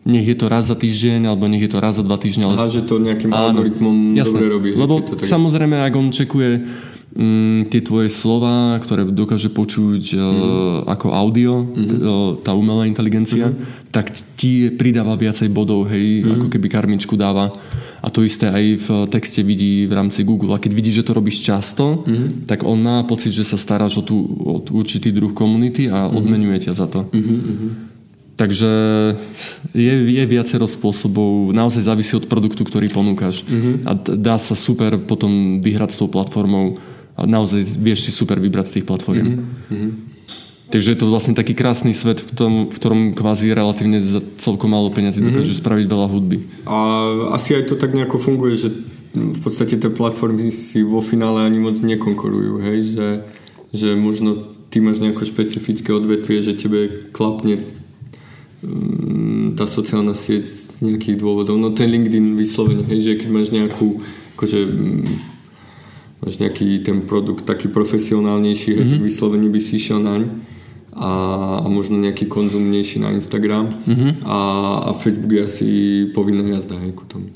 Nech je to raz za týždeň, alebo nech je to raz za dva týždne. Ale... A že to nejakým Áno, algoritmom jasné. dobre robí. Lebo to tak... samozrejme, ak on čekuje mm, tie tvoje slova, ktoré dokáže počuť mm. uh, ako audio, mm. uh, tá umelá inteligencia, mm. tak ti pridáva viacej bodov, hej, mm. ako keby karmičku dáva. A to isté aj v texte vidí v rámci Google. A keď vidí, že to robíš často, mm-hmm. tak on má pocit, že sa staráš o, tú, o určitý druh komunity a mm-hmm. odmenuje ťa za to. Mm-hmm. Takže je, je viacero spôsobov, naozaj závisí od produktu, ktorý ponúkaš. Mm-hmm. A dá sa super potom vyhrať s tou platformou a naozaj vieš si super vybrať z tých platform. Mm-hmm. Takže je to vlastne taký krásny svet, v, tom, v ktorom kvázi relatívne za celkom málo peniazy mm-hmm. dokáže spraviť veľa hudby. A asi aj to tak nejako funguje, že v podstate tie platformy si vo finále ani moc nekonkurujú, hej? Že, že možno ty máš nejaké špecifické odvetvie, že tebe klapne tá sociálna sieť z nejakých dôvodov. No ten LinkedIn vyslovene, hej, že keď máš nejakú akože mm, máš nejaký ten produkt taký profesionálnejší, mm-hmm. hej, tak mhm. vyslovene by si išiel naň a, a možno nejaký konzumnejší na Instagram mm-hmm. a, a Facebook je asi povinná jazda hej, ku tomu.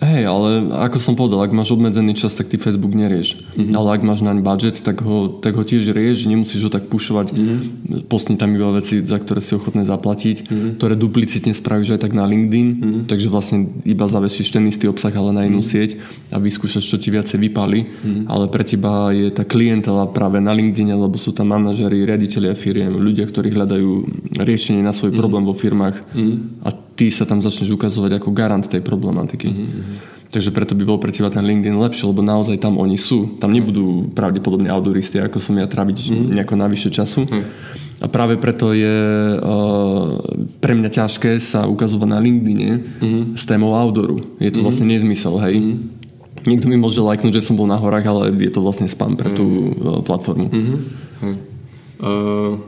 Hej, ale ako som povedal, ak máš obmedzený čas, tak ty Facebook nerieš. Mm-hmm. Ale ak máš naň budget, tak ho, tak ho tiež rieš, nemusíš ho tak pušovať. Mm-hmm. Postni tam iba veci, za ktoré si ochotné zaplatiť, mm-hmm. ktoré duplicitne spravíš aj tak na LinkedIn, mm-hmm. takže vlastne iba zavesíš ten istý obsah, ale na inú mm-hmm. sieť a vyskúšaš, čo ti viacej vypali. Mm-hmm. Ale pre teba je tá klientela práve na LinkedIn, lebo sú tam manažery, riaditeľia firiem, ľudia, ktorí hľadajú riešenie na svoj mm-hmm. problém vo firmách mm-hmm. a ty sa tam začneš ukazovať ako garant tej problematiky. Mm-hmm. Takže preto by bol pre teba ten LinkedIn lepší, lebo naozaj tam oni sú. Tam nebudú pravdepodobne autoristi, ako som ja tráviť mm-hmm. nejako navyše času. Mm. A práve preto je uh, pre mňa ťažké sa ukazovať na LinkedIne mm-hmm. s témou outdooru. Je to mm-hmm. vlastne nezmysel, hej. Mm-hmm. Niekto mi môže lajknúť, že som bol na horách, ale je to vlastne spam pre tú uh, platformu. Mm-hmm. Uh,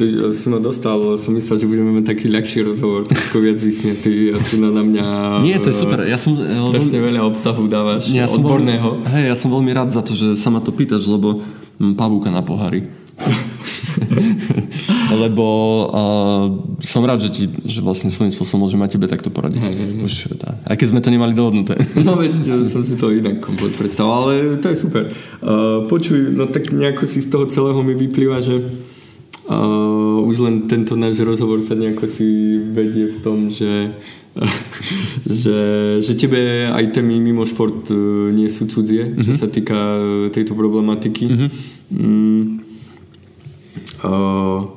ty si ma dostal, som myslel, že budeme mať taký ľahší rozhovor, trošku viac vysmietý a tu na, na mňa Nie, to je super. Ja som, strašne veľa obsahu dávaš, ja odborného. Veľmi, hej, ja som veľmi rád za to, že sa ma to pýtaš, lebo mám pavúka na pohári. [LAUGHS] lebo uh, som rád, že, ti, že vlastne svojím spôsobom môžem aj tebe takto poradiť. Hej, hej. Už, tá, aj keď sme to nemali dohodnuté. [LAUGHS] no veď, som si to inak komplet predstavoval, ale to je super. Uh, počuj, no tak nejako si z toho celého mi vyplýva, že Uh, už len tento náš rozhovor sa nejako si vedie v tom, že, [LAUGHS] že, že tebe aj témy mimo šport uh, nie sú cudzie, mm-hmm. čo mhm. sa týka uh, tejto problematiky. Mm-hmm. Mm, uh,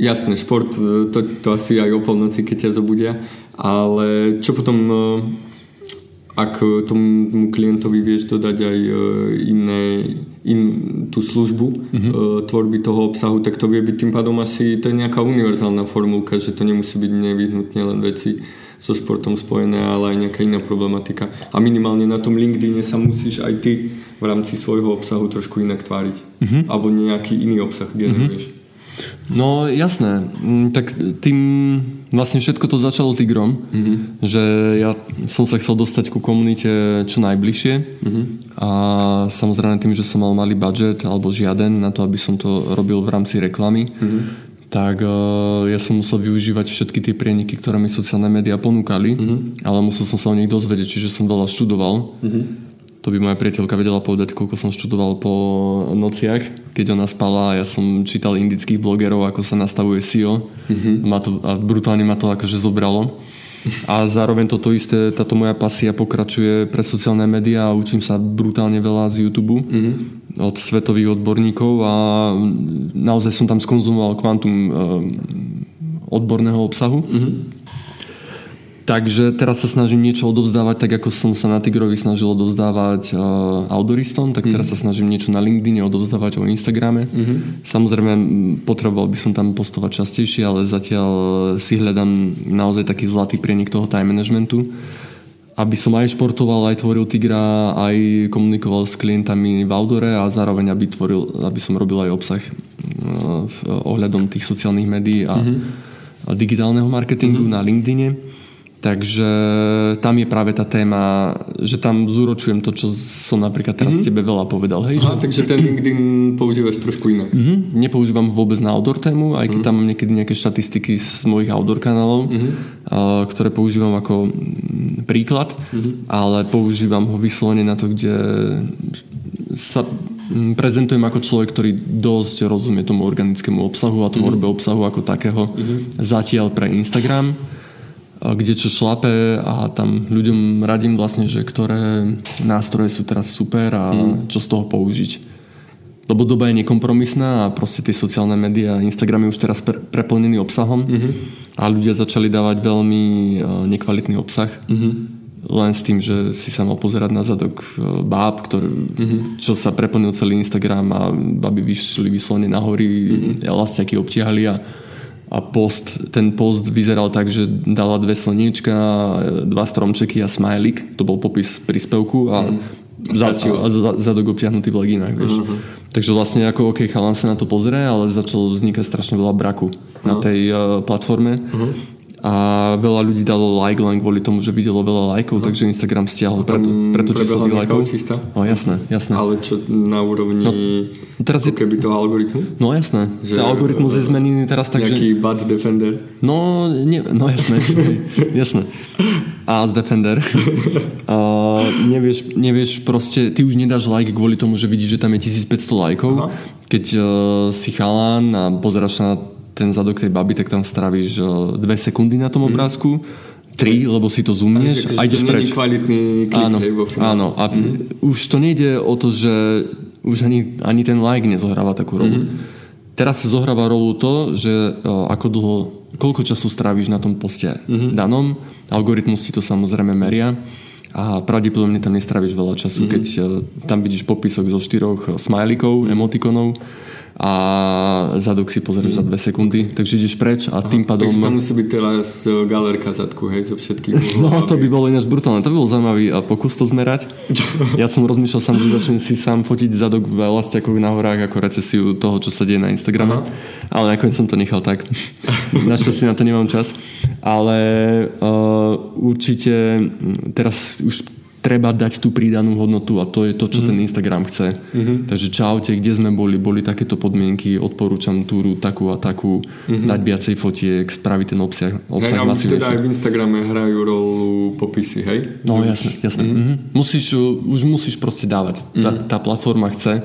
jasné, šport, uh, to, to asi aj o polnoci, keď ťa zobudia, ale čo potom uh, ak tomu klientovi vieš dodať aj uh, iné in, tú službu mm-hmm. tvorby toho obsahu, tak to vie byť tým pádom asi to je nejaká univerzálna formulka, že to nemusí byť nevyhnutne len veci so športom spojené, ale aj nejaká iná problematika. A minimálne na tom LinkedIne sa musíš aj ty v rámci svojho obsahu trošku inak tváriť. Mm-hmm. Alebo nejaký iný obsah generuješ. Mm-hmm. No jasné, mm, tak tým vlastne všetko to začalo Tigrom, mm-hmm. že ja som sa chcel dostať ku komunite čo najbližšie mm-hmm. a samozrejme tým, že som mal malý budget alebo žiaden na to, aby som to robil v rámci reklamy, mm-hmm. tak uh, ja som musel využívať všetky tie prieniky, ktoré mi sociálne médiá ponúkali, mm-hmm. ale musel som sa o nich dozvedieť, čiže som veľa študoval. Mm-hmm to by moja priateľka vedela povedať, koľko som študoval po nociach, keď ona spala a ja som čítal indických blogerov, ako sa nastavuje SEO mm-hmm. ma to, a brutálne ma to akože zobralo. A zároveň toto isté, táto moja pasia pokračuje pre sociálne médiá a učím sa brutálne veľa z YouTube mm-hmm. od svetových odborníkov a naozaj som tam skonzumoval kvantum um, odborného obsahu. Mm-hmm Takže teraz sa snažím niečo odovzdávať, tak ako som sa na Tigrovi snažil odovzdávať uh, outdooristom, tak teraz mm. sa snažím niečo na LinkedIne odovzdávať o Instagrame. Mm-hmm. Samozrejme, potreboval by som tam postovať častejšie, ale zatiaľ si hľadám naozaj taký zlatý prienik toho time managementu aby som aj športoval, aj tvoril Tigra, aj komunikoval s klientami v outdoore a zároveň aby, tvoril, aby som robil aj obsah uh, ohľadom tých sociálnych médií a, mm-hmm. a digitálneho marketingu mm-hmm. na LinkedIne Takže tam je práve tá téma, že tam zúročujem to, čo som napríklad teraz mm-hmm. tebe veľa povedal. Hej, Aha, že... takže ten LinkedIn používaš trošku inak. Mm-hmm. Nepoužívam vôbec na outdoor tému, aj keď mm-hmm. tam mám niekedy nejaké štatistiky z mojich outdoor kanálov, mm-hmm. uh, ktoré používam ako mm, príklad, mm-hmm. ale používam ho vyslovene na to, kde sa mm, prezentujem ako človek, ktorý dosť rozumie tomu organickému obsahu a tvorbe mm-hmm. obsahu ako takého mm-hmm. zatiaľ pre Instagram kde čo šlape a tam ľuďom radím vlastne, že ktoré nástroje sú teraz super a mm. čo z toho použiť. Lebo doba je nekompromisná a proste tie sociálne médiá, Instagram je už teraz pre, preplnený obsahom mm-hmm. a ľudia začali dávať veľmi uh, nekvalitný obsah. Mm-hmm. Len s tým, že si sa mal pozerať na zadok uh, báb, ktoré, mm-hmm. čo sa preplnil celý Instagram a baby vyšli vyslovene na hory, mm-hmm. elastiaky obtiahli a a post, ten post vyzeral tak, že dala dve slniečka, dva stromčeky a smajlik, to bol popis príspevku a, mm. za, a za, zadok obťahnutý v leginách, vieš. Uh-huh. Takže vlastne ako OK, chalan sa na to pozrie, ale začalo vznikať strašne veľa braku uh-huh. na tej uh, platforme. Uh-huh a veľa ľudí dalo like len kvôli tomu, že videlo veľa lajkov, no. takže Instagram stiahol preto, preto číslo tých lajkov. Čistá? No jasné, jasné. Ale čo na úrovni no, teraz je, keby toho algoritmu? No jasné. Že, algoritmus je zmenený teraz tak, nejaký že... bad defender? No, nie, no jasné. [LAUGHS] jasné. A z defender. [LAUGHS] a, nevieš, nevieš proste, ty už nedáš like kvôli tomu, že vidíš, že tam je 1500 lajkov. Aha. Keď uh, si chalán a pozeráš na ten zadok tej baby, tak tam stravíš dve sekundy na tom mhm. obrázku, tri, lebo si to zoomneš a ideš preč. kvalitný klik, áno, hej, áno, a mm. už to nejde o to, že už ani, ani ten like nezohráva takú rolu. Mm. Teraz sa zohráva rolu to, že ako dlho, koľko času stráviš na tom poste mm-hmm. danom, algoritmus si to samozrejme meria a pravdepodobne tam nestravíš veľa času, mm-hmm. keď tam vidíš popisok zo štyroch smajlikov, emotikonov, a zadok si pozrieš mm. za dve sekundy, takže ideš preč a tým pádom... Takže tam musí byť teraz e, galerka zadku, hej, zo všetkých [LAUGHS] No to by bolo ináč brutálne, to by bol zaujímavý pokus to zmerať. [LAUGHS] ja som rozmýšľal sám, že začnem si sám fotiť zadok v elastiakovi na horách ako recesiu toho, čo sa deje na Instagrame, Aha. ale nakoniec som to nechal tak. [LAUGHS] Našťastie na to nemám čas. Ale uh, určite teraz už treba dať tú pridanú hodnotu a to je to, čo mm. ten Instagram chce. Mm-hmm. Takže čaute, kde sme boli, boli takéto podmienky, odporúčam túru takú a takú, mm-hmm. dať viacej fotiek, spraviť ten obsah, obsah hej, masívnejšie. teda aj v Instagrame hrajú rolu popisy, hej? No jasne, jasne. Mm-hmm. Mm-hmm. Musíš, už musíš proste dávať. Tá, mm-hmm. tá platforma chce,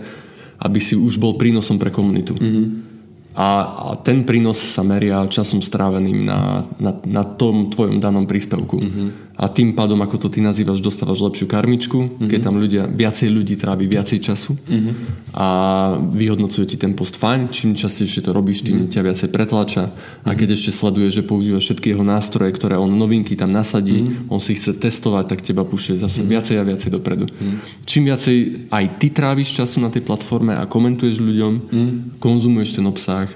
aby si už bol prínosom pre komunitu. Mm-hmm. A, a ten prínos sa meria časom stráveným na, na, na tom tvojom danom príspevku. Mm-hmm a tým pádom, ako to ty nazývaš, dostávaš lepšiu karmičku, mm-hmm. keď tam ľudia, viacej ľudí trávi viacej času mm-hmm. a vyhodnocuje ti ten post fajn, čím častejšie to robíš, tým mm-hmm. ťa viacej pretlača mm-hmm. a keď ešte sleduje, že používaš všetky jeho nástroje, ktoré on novinky tam nasadí, mm-hmm. on si chce testovať, tak teba púšťa zase mm-hmm. viacej a viacej dopredu. Mm-hmm. Čím viacej aj ty tráviš času na tej platforme a komentuješ ľuďom, mm-hmm. konzumuješ ten obsah,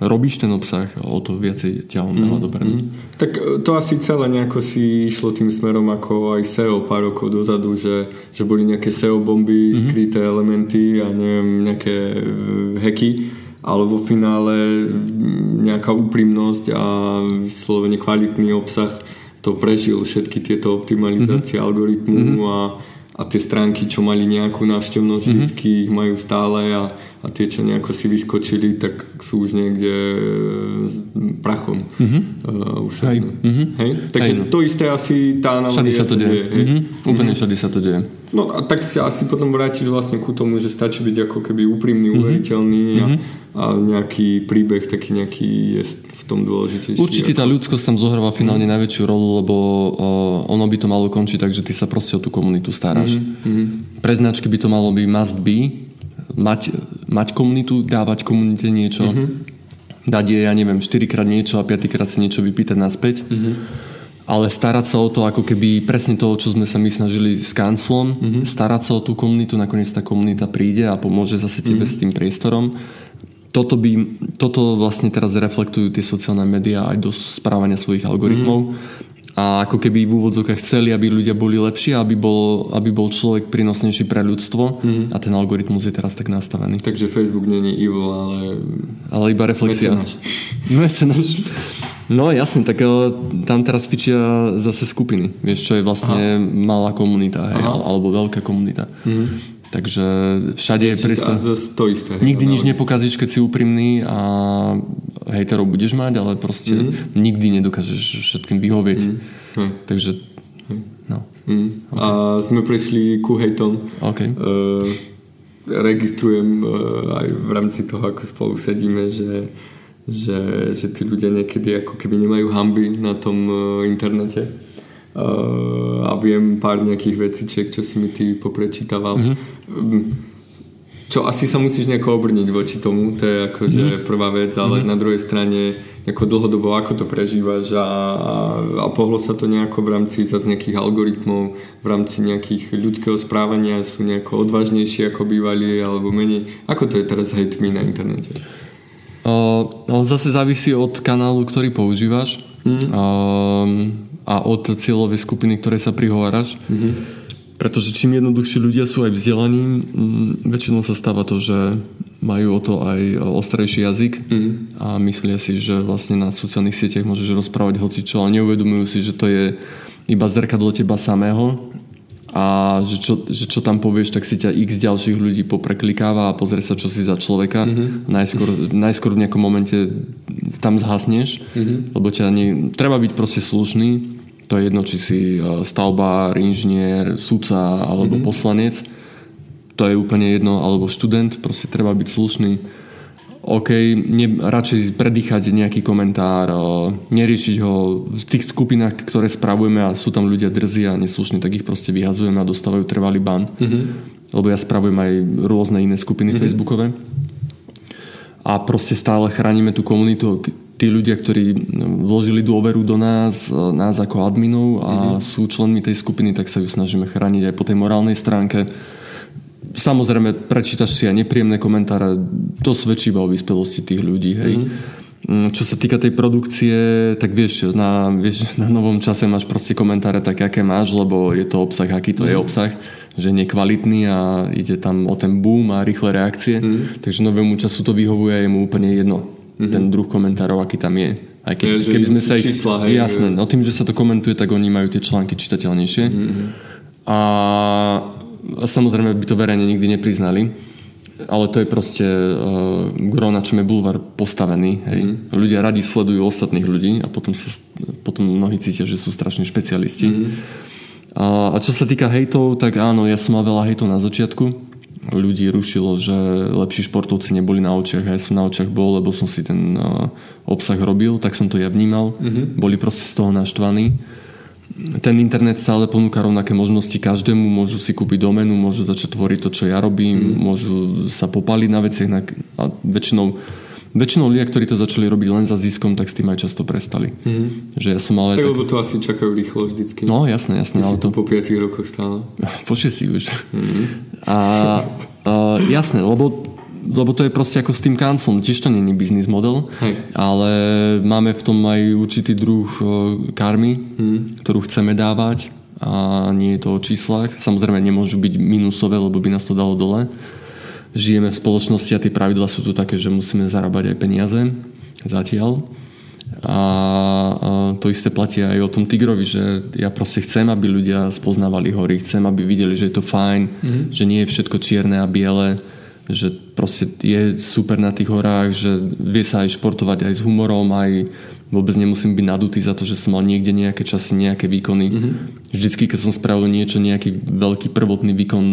robíš ten obsah o to viacej ťa on dáva mm, dopredu. Mm. Tak e, to asi celé nejako si išlo tým smerom ako aj SEO pár rokov dozadu, že, že boli nejaké SEO bomby, mm-hmm. skryté elementy a neviem, nejaké e, hacky, ale vo finále nejaká úprimnosť a vyslovene kvalitný obsah to prežil všetky tieto optimalizácie mm-hmm. algoritmu mm-hmm. a a tie stránky, čo mali nejakú návštevnosť, mm-hmm. vždycky ich majú stále a, a tie, čo nejako si vyskočili, tak sú už niekde s prachom mm-hmm. uh, usadené. Hej. Mm-hmm. Hej? Takže Hej, to isté asi tá analogia sa to deje. deje mm-hmm. Úplne všade sa to deje. No a tak si asi potom vrátiš vlastne ku tomu, že stačí byť ako keby úprimný, mm-hmm. uveriteľný a, mm-hmm. a nejaký príbeh taký nejaký je tom dôležitejší. Určite tá ľudskosť tam zohráva finálne mm. najväčšiu rolu, lebo uh, ono by to malo končiť tak, že ty sa proste o tú komunitu staráš. Mm. Pre značky by to malo byť must be, mať, mať komunitu, dávať komunite niečo, mm-hmm. dať jej, ja neviem, 4 krát niečo a 5 krát si niečo vypýtať naspäť. Mm-hmm ale starať sa o to ako keby presne toho, čo sme sa my snažili s kanclom, mm-hmm. starať sa o tú komunitu, nakoniec tá komunita príde a pomôže zase tebe mm-hmm. s tým priestorom toto, by, toto vlastne teraz reflektujú tie sociálne médiá aj do správania svojich algoritmov. Mm. A ako keby v úvodzokách chceli, aby ľudia boli lepší, aby bol, aby bol človek prínosnejší pre ľudstvo mm. a ten algoritmus je teraz tak nastavený. Takže Facebook není evil, ale... Ale iba reflexia. Mecenáš. [LAUGHS] Mecenáš. No jasne, tak tam teraz fičia zase skupiny, vieš, čo je vlastne Aha. malá komunita, hej, alebo veľká komunita. Mm. Takže všade je priestor. To isté. Nikdy nič nepokazíš, keď si úprimný a hejterov budeš mať, ale proste mm-hmm. nikdy nedokážeš všetkým vyhovieť. Mm-hmm. Takže no. Mm. Okay. A sme prišli ku hejtom. Okay. Uh, registrujem uh, aj v rámci toho, ako spolu sedíme, že, že, že tí ľudia niekedy ako keby nemajú hamby na tom uh, internete a viem pár nejakých vecičiek, čo si mi ty poprečítaval. Mm-hmm. Čo asi sa musíš nejako obrniť voči tomu, to je akože mm-hmm. prvá vec, ale mm-hmm. na druhej strane nejako dlhodobo ako to prežívaš a, a, a pohlo sa to nejako v rámci zase nejakých algoritmov, v rámci nejakých ľudského správania sú nejako odvážnejšie ako bývali alebo menej. Ako to je teraz hejtmi na internete? Uh, zase závisí od kanálu, ktorý používaš. Mm. Uh, a od cieľovej skupiny, ktoré sa prihováraš. Mm-hmm. Pretože čím jednoduchší ľudia sú aj vzdelaní, väčšinou sa stáva to, že majú o to aj ostrejší jazyk mm-hmm. a myslia si, že vlastne na sociálnych sieťach môžeš rozprávať hocičo, ale neuvedomujú si, že to je iba zrkadlo teba samého a že čo, že čo tam povieš, tak si ťa x ďalších ľudí popreklikáva a pozrie sa, čo si za človeka. Mm-hmm. Najskôr, najskôr v nejakom momente tam zhasneš, mm-hmm. lebo ťa nie, treba byť proste slušný. To je jedno, či si e, stavbár, inžinier, sudca alebo mm-hmm. poslanec. To je úplne jedno, alebo študent. Proste treba byť slušný OK, ne, radšej predýchať nejaký komentár, neriešiť ho v tých skupinách, ktoré spravujeme a sú tam ľudia drzí a neslušní, tak ich proste vyhadzujeme a dostávajú trvalý ban. Mm-hmm. Lebo ja spravujem aj rôzne iné skupiny mm-hmm. facebookové. A proste stále chránime tú komunitu. Tí ľudia, ktorí vložili dôveru do nás, nás ako adminov a mm-hmm. sú členmi tej skupiny, tak sa ju snažíme chrániť aj po tej morálnej stránke Samozrejme, prečítaš si aj nepríjemné komentáre, to svedčí iba o vyspelosti tých ľudí, hej. Mm-hmm. Čo sa týka tej produkcie, tak vieš na, vieš, [LAUGHS] na novom čase máš proste komentáre také, aké máš, lebo je to obsah, aký to mm. je mhm. obsah, že nekvalitný a ide tam o ten boom a rýchle reakcie. Mm. Takže novému času to vyhovuje a je mu úplne jedno, mm-hmm. ten druh komentárov, aký tam je. Aj keď, je, keby sme sa ich... Čísla, hej, jasné, no tým, že sa to komentuje, tak oni majú tie články čitateľnejšie. Mm-hmm. A Samozrejme by to verejne nikdy nepriznali, ale to je proste uh, gro, na čom je bulvar postavený. Hej. Mm. Ľudia radi sledujú ostatných ľudí a potom, sa, potom mnohí cítia, že sú strašní špecialisti. Mm. A, a čo sa týka hejtov, tak áno, ja som mal veľa hejtov na začiatku. Ľudí rušilo, že lepší športovci neboli na očiach a ja som na očiach bol, lebo som si ten uh, obsah robil, tak som to ja vnímal. Mm-hmm. Boli proste z toho naštvaní ten internet stále ponúka rovnaké možnosti každému, môžu si kúpiť domenu, môžu začať tvoriť to, čo ja robím, mm. môžu sa popaliť na veciach na, a väčšinou väčšinou ľudia, ktorí to začali robiť len za ziskom, tak s tým aj často prestali. Mm. Že ja som ale tak, tak... lebo to asi čakajú rýchlo vždycky. No, jasné, jasné. ale to... po 5 rokoch stále. [LAUGHS] po 6 už. Mm. A, a, jasné, lebo lebo to je proste ako s tým kancelom, tiež to není biznis model, Hej. ale máme v tom aj určitý druh karmy, hmm. ktorú chceme dávať a nie je to o číslach. Samozrejme nemôžu byť minusové, lebo by nás to dalo dole. Žijeme v spoločnosti a tie pravidla sú tu také, že musíme zarábať aj peniaze zatiaľ. A, to isté platí aj o tom Tigrovi, že ja proste chcem, aby ľudia spoznávali hory, chcem, aby videli, že je to fajn, mm-hmm. že nie je všetko čierne a biele, že proste je super na tých horách, že vie sa aj športovať aj s humorom, aj vôbec nemusím byť nadutý za to, že som mal niekde nejaké časy, nejaké výkony. Mm-hmm. Vždycky, keď som spravil niečo, nejaký veľký prvotný výkon,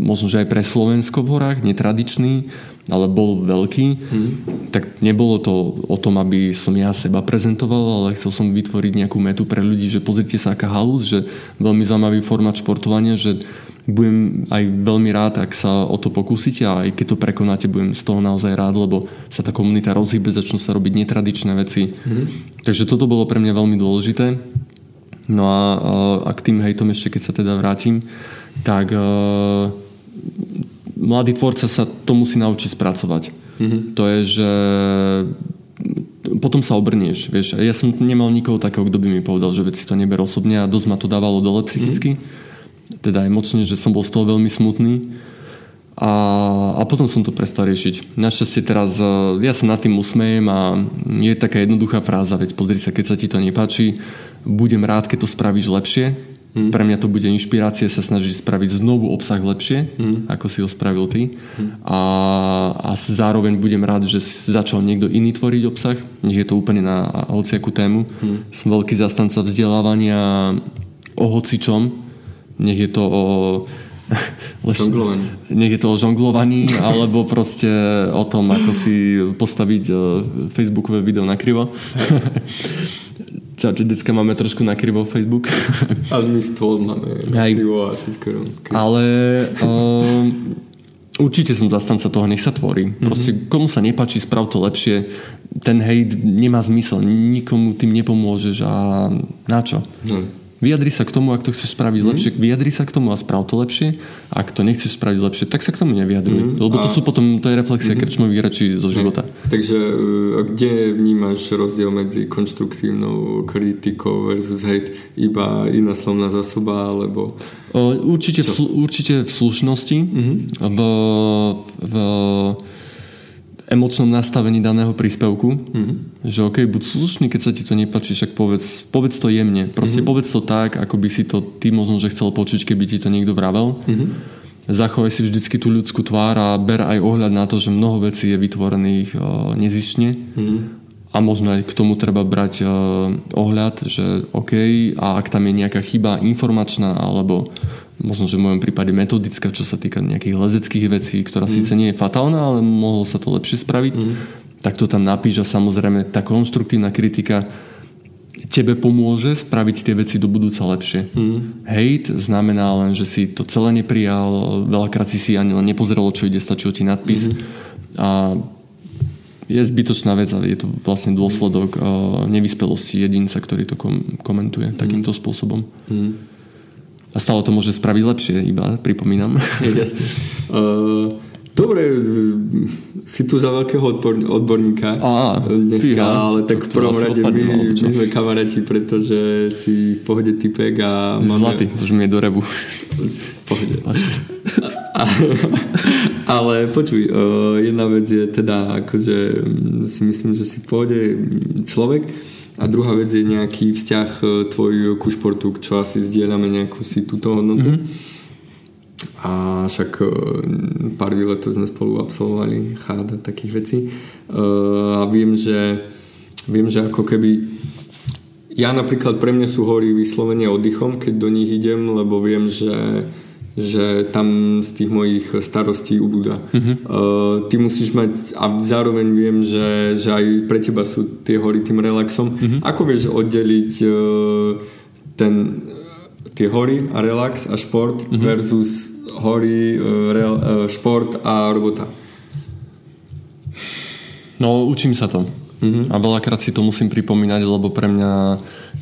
možno, že aj pre Slovensko v horách, netradičný, ale bol veľký, mm-hmm. tak nebolo to o tom, aby som ja seba prezentoval, ale chcel som vytvoriť nejakú metu pre ľudí, že pozrite sa, aká halus, že veľmi zaujímavý formát športovania, že budem aj veľmi rád, ak sa o to pokúsite a aj keď to prekonáte, budem z toho naozaj rád, lebo sa tá komunita rozhýbe, začnú sa robiť netradičné veci. Mm-hmm. Takže toto bolo pre mňa veľmi dôležité. No a, a k tým hejtom ešte, keď sa teda vrátim, tak uh, mladý tvorca sa to musí naučiť spracovať. Mm-hmm. To je, že potom sa obrnieš, vieš. Ja som nemal nikoho takého, kto by mi povedal, že veci to neber osobne a dosť ma to dávalo dole psychicky. Mm-hmm teda emočne, že som bol z toho veľmi smutný. A, a potom som to prestal riešiť. Našťastie teraz, e, ja sa nad tým usmejem a je taká jednoduchá fráza, veď pozri sa, keď sa ti to nepáči, budem rád, keď to spravíš lepšie. Hmm. Pre mňa to bude inšpirácia sa snažiť spraviť znovu obsah lepšie, hmm. ako si ho spravil ty. Hmm. A, a zároveň budem rád, že začal niekto iný tvoriť obsah. Nech je to úplne na hociakú tému. Hmm. Som veľký zastanca vzdelávania o hocičom. Nech je to o [LAUGHS] žonglovaní. Nech je to o žonglovaní, alebo proste o tom, ako si postaviť uh, Facebookové video na krivo. [LAUGHS] Čau, že dneska máme trošku na krivo Facebook. [LAUGHS] A my stôl máme na krivo a všetko. Ale uh, určite som zastanca toho, nech sa tvorí. Mm-hmm. Proste komu sa nepáči, sprav to lepšie. Ten hejt nemá zmysel, nikomu tým nepomôžeš a na čo? Mm. Vyjadri sa k tomu, ak to chceš spraviť mm. lepšie, vyjadri sa k tomu a sprav to lepšie. Ak to nechceš spraviť lepšie, tak sa k tomu nevyjadruj. Mm. Lebo to a... sú potom, to je reflexia mm. krčmových rečí zo života. Mm. Takže uh, kde vnímaš rozdiel medzi konštruktívnou kritikou versus hate? Iba iná slovná zásoba, alebo... určite, v, určite v slušnosti, mm-hmm. v, v emočnom nastavení daného príspevku, mm-hmm. že ok, buď slušný, keď sa ti to nepáči, však povedz, povedz to jemne. Proste mm-hmm. povedz to tak, ako by si to ty možno, že chcel počuť, keby ti to niekto vravel. Mm-hmm. Zachovaj si vždycky tú ľudskú tvár a ber aj ohľad na to, že mnoho vecí je vytvorených uh, nezištne. Mm-hmm. A možno aj k tomu treba brať uh, ohľad, že OK, a ak tam je nejaká chyba informačná alebo možno, že v mojom prípade metodická, čo sa týka nejakých lezeckých vecí, ktorá mm. síce nie je fatálna, ale mohlo sa to lepšie spraviť, mm. tak to tam napíš a samozrejme tá konštruktívna kritika tebe pomôže spraviť tie veci do budúca lepšie. Mm. Hate znamená len, že si to celé neprijal, veľakrát si si ani len nepozrelo, čo ide, stačil ti nadpis. Mm. A je zbytočná vec a je to vlastne dôsledok uh, nevyspelosti jedinca, ktorý to kom- komentuje mm. takýmto spôsobom. Mm. A stále to môže spraviť lepšie, iba pripomínam. Jasne. Uh, [LAUGHS] dobre, si tu za veľkého odbor, odborníka Á, dneska, fíha, ale tak v prvom rade my, my sme kamaráti, pretože si v pohode typek a máme... Zlatý, už mi je do rebu. pohode. [LAUGHS] ale počuj, uh, jedna vec je teda, akože si myslím, že si v pohode človek, a druhá vec je nejaký vzťah e, tvoj ku športu, čo asi zdieľame nejakú si túto hodnotu. Mm-hmm. A však e, pár výletov sme spolu absolvovali, chád a takých vecí. E, a viem, že viem, že ako keby ja napríklad pre mňa sú hory vyslovene oddychom, keď do nich idem, lebo viem, že že tam z tých mojich starostí ubúda. Uh-huh. Uh, ty musíš mať, a zároveň viem, že, že aj pre teba sú tie hory tým relaxom. Uh-huh. Ako vieš oddeliť uh, ten, tie hory a relax a šport uh-huh. versus hory, uh, real, uh, šport a robota? No, učím sa to. Uh-huh. A veľakrát si to musím pripomínať, lebo pre mňa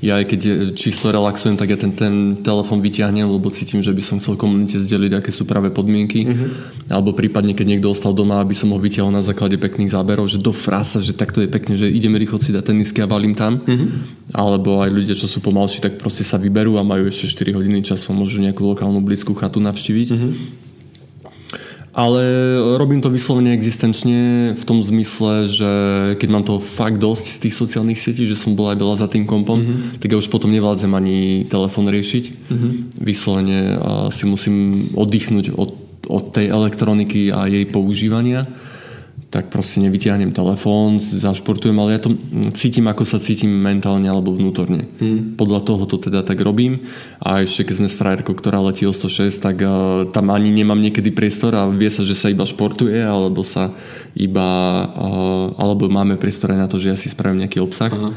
ja aj keď číslo relaxujem, tak ja ten, ten telefon vyťahnem, lebo cítim, že by som chcel komunite zdeliť, aké sú práve podmienky. Mm-hmm. Alebo prípadne, keď niekto ostal doma, aby som ho vyťahol na základe pekných záberov, že do frasa, že takto je pekne, že ideme rýchlo si dať tenisky a valím tam. Mm-hmm. Alebo aj ľudia, čo sú pomalší, tak proste sa vyberú a majú ešte 4 hodiny času, môžu nejakú lokálnu blízku chatu navštíviť. Mm-hmm ale robím to vyslovene existenčne v tom zmysle, že keď mám toho fakt dosť z tých sociálnych sietí, že som bol aj veľa za tým kompom, mm-hmm. tak ja už potom nevládzem ani telefon riešiť. Mm-hmm. Vyslovene si musím oddychnúť od, od tej elektroniky a jej používania tak proste nevytiahnem telefón, zašportujem, ale ja to cítim, ako sa cítim mentálne alebo vnútorne. Mm. Podľa toho to teda tak robím a ešte keď sme s frajerkou, ktorá letí o 106, tak uh, tam ani nemám niekedy priestor a vie sa, že sa iba športuje alebo sa iba uh, alebo máme priestor aj na to, že ja si spravím nejaký obsah. Aha.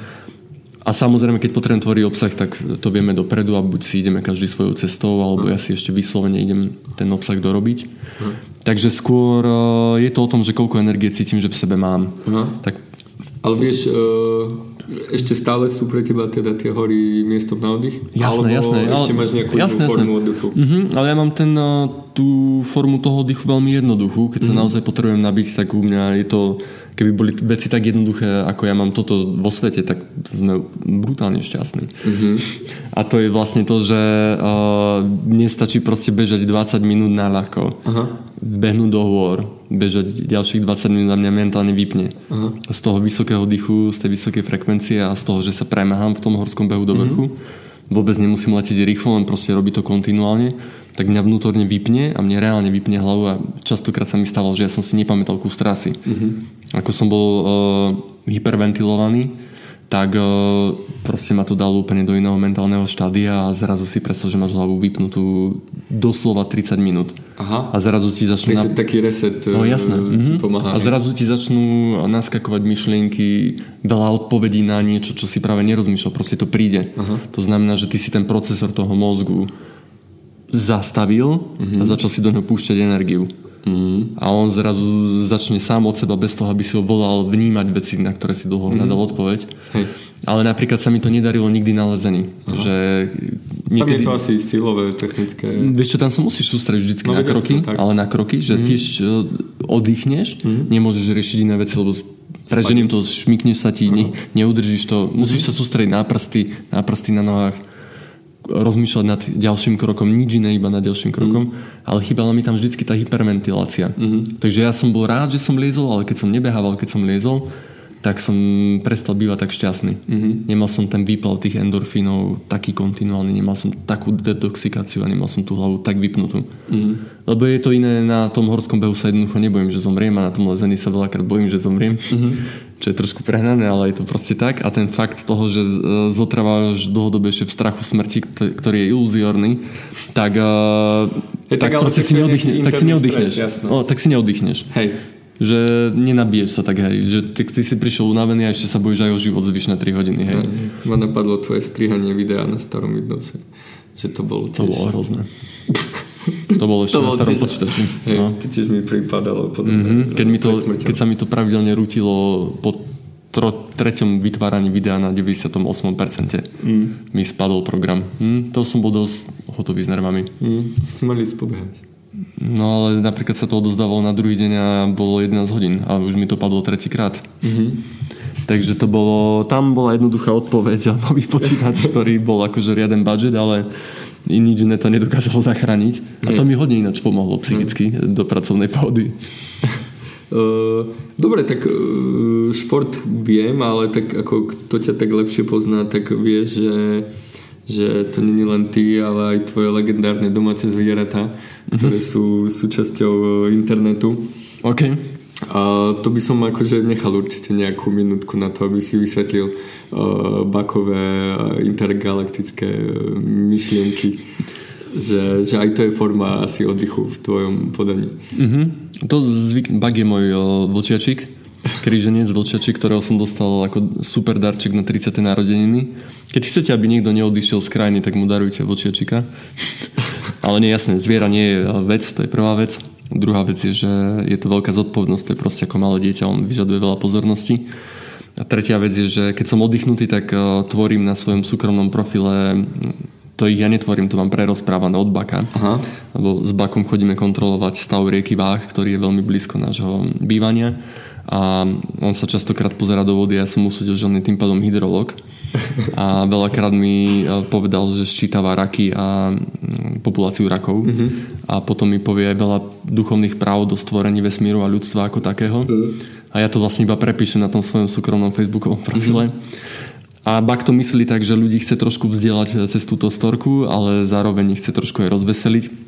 A samozrejme, keď potrebujem tvoriť obsah, tak to vieme dopredu a buď si ideme každý svojou cestou, alebo ja si ešte vyslovene idem ten obsah dorobiť. Uh-huh. Takže skôr uh, je to o tom, že koľko energie cítim, že v sebe mám. Uh-huh. Tak... Ale vieš, uh, ešte stále sú pre teba teda tie hory miestom na oddych? Jasné, Alebo jasné. ešte máš nejakú jasné, formu jasné. oddychu? Uh-huh, ale ja mám ten, uh, tú formu toho oddychu veľmi jednoduchú. Keď uh-huh. sa naozaj potrebujem nabiť, tak u mňa je to keby boli veci tak jednoduché, ako ja mám toto vo svete, tak sme brutálne šťastní. Mm-hmm. A to je vlastne to, že uh, nestačí proste bežať 20 minút na ľahko. Aha. Vbehnúť do hôr, bežať ďalších 20 minút a mňa mentálne vypne. Aha. Z toho vysokého dychu, z tej vysokej frekvencie a z toho, že sa premáham v tom horskom behu do vrchu. Mm-hmm vôbec nemusím letieť rýchlo, len proste robiť to kontinuálne, tak mňa vnútorne vypne a mne reálne vypne hlavu a častokrát sa mi stávalo, že ja som si nepamätal kus trasy. Mm-hmm. Ako som bol uh, hyperventilovaný, tak uh, proste ma to dalo úplne do iného mentálneho štádia a zrazu si predstav, že máš hlavu vypnutú doslova 30 minút. Aha. A zrazu ti začnú... Takže na... taký reset no, jasné. Mm-hmm. pomáha. A zrazu ti začnú naskakovať myšlienky, veľa odpovedí na niečo, čo si práve nerozmýšľal. Proste to príde. Aha. To znamená, že ty si ten procesor toho mozgu zastavil mm-hmm. a začal si do neho púšťať energiu. Mm. A on zrazu začne sám od seba bez toho, aby si ho volal vnímať veci, na ktoré si dlho mm. nadal odpoveď. Hej. Ale napríklad sa mi to nedarilo nikdy na lezení. Že niekedy... Tam je to asi silové, technické. Vieš čo, tam sa musíš sústrediť vždy no, na kroky, jasne, ale na kroky, že mm. tiež e, oddychneš, mm. nemôžeš riešiť iné veci, lebo prežením to, šmikneš sa ti, ne, neudržíš to, musíš mm. sa sústrediť na prsty, na prsty na nohách rozmýšľať nad ďalším krokom, nič iné, iba nad ďalším krokom, mm. ale chýbala mi tam vždycky tá hyperventilácia. Mm. Takže ja som bol rád, že som liezol, ale keď som nebehával, keď som liezol, tak som prestal bývať tak šťastný. Mm-hmm. Nemal som ten výpal tých endorfínov taký kontinuálny, nemal som takú detoxikáciu a nemal som tú hlavu tak vypnutú. Mm-hmm. Lebo je to iné, na tom horskom behu sa jednoducho nebojím, že zomriem a na tom lezení sa veľakrát bojím, že zomriem. Mm-hmm. [LAUGHS] Čo je trošku prehnané, ale je to proste tak. A ten fakt toho, že zotrváš dlhodobejšie v strachu smrti, ktorý je iluzórny, tak, je tak, tak, proste si neoddychneš. Tak si neoddychneš. Stres, no, tak si neoddychneš. Hej že nenabiješ sa tak, hej. Že ty, ty si prišiel unavený a ešte sa bojíš aj o život zvyšné 3 hodiny, hej. Ma napadlo tvoje strihanie videa na starom Windowse. Že to bolo tiež... To bolo hrozné. [LAUGHS] to bolo ešte to na starom počítači. Hej, no. tiež mi pripadalo podobné. Mm-hmm. Keď, mi to, keď sa mi to pravidelne rútilo po tro, treťom vytváraní videa na 98% mm. mi spadol program. Mm, to som bol dosť hotový s nervami. Mm. Si mali spobehať. No ale napríklad sa to odozdávalo na druhý deň a bolo 11 hodín a už mi to padlo tretíkrát. Mm-hmm. Takže to bolo, tam bola jednoduchá odpoveď a nový počítač, ktorý bol akože riaden budget, ale nič iné to nedokázalo zachrániť. A to mi hodne ináč pomohlo psychicky mm. do pracovnej pohody. [LAUGHS] Dobre, tak šport viem, ale tak ako kto ťa tak lepšie pozná, tak vie, že že to není len ty, ale aj tvoje legendárne domáce zvieratá, ktoré mhm. sú súčasťou e, internetu. OK. To by som akože nechal určite nejakú minútku na to, aby si vysvetlil uh, bakové intergalaktické uh, myšlienky. Že, že aj to je forma asi oddychu v tvojom podaní. Mm-hmm. To zvyk, bak je môj uh, vlčiačik, kríženec vlčiačik, ktorého som dostal ako super darček na 30. narodeniny keď chcete, aby niekto neodišiel z krajiny, tak mu darujte vlčiačika. [LAUGHS] Ale nie jasné, zviera nie je vec, to je prvá vec. Druhá vec je, že je to veľká zodpovednosť, to je proste ako malé dieťa, on vyžaduje veľa pozornosti. A tretia vec je, že keď som oddychnutý, tak uh, tvorím na svojom súkromnom profile to ich ja netvorím, to mám prerozprávané od Baka. Aha. Lebo s Bakom chodíme kontrolovať stav rieky Váh, ktorý je veľmi blízko nášho bývania a on sa častokrát pozera do vody a ja som usúdil, že on je tým pádom hydrolog a veľakrát mi e, povedal, že ščítava raky a mm, populáciu rakov mm-hmm. a potom mi povie aj veľa duchovných práv do stvorení vesmíru a ľudstva ako takého mm. a ja to vlastne iba prepíšem na tom svojom súkromnom facebookovom profile mm-hmm. a Bak to myslí tak, že ľudí chce trošku vzdielať cez túto storku, ale zároveň ich chce trošku aj rozveseliť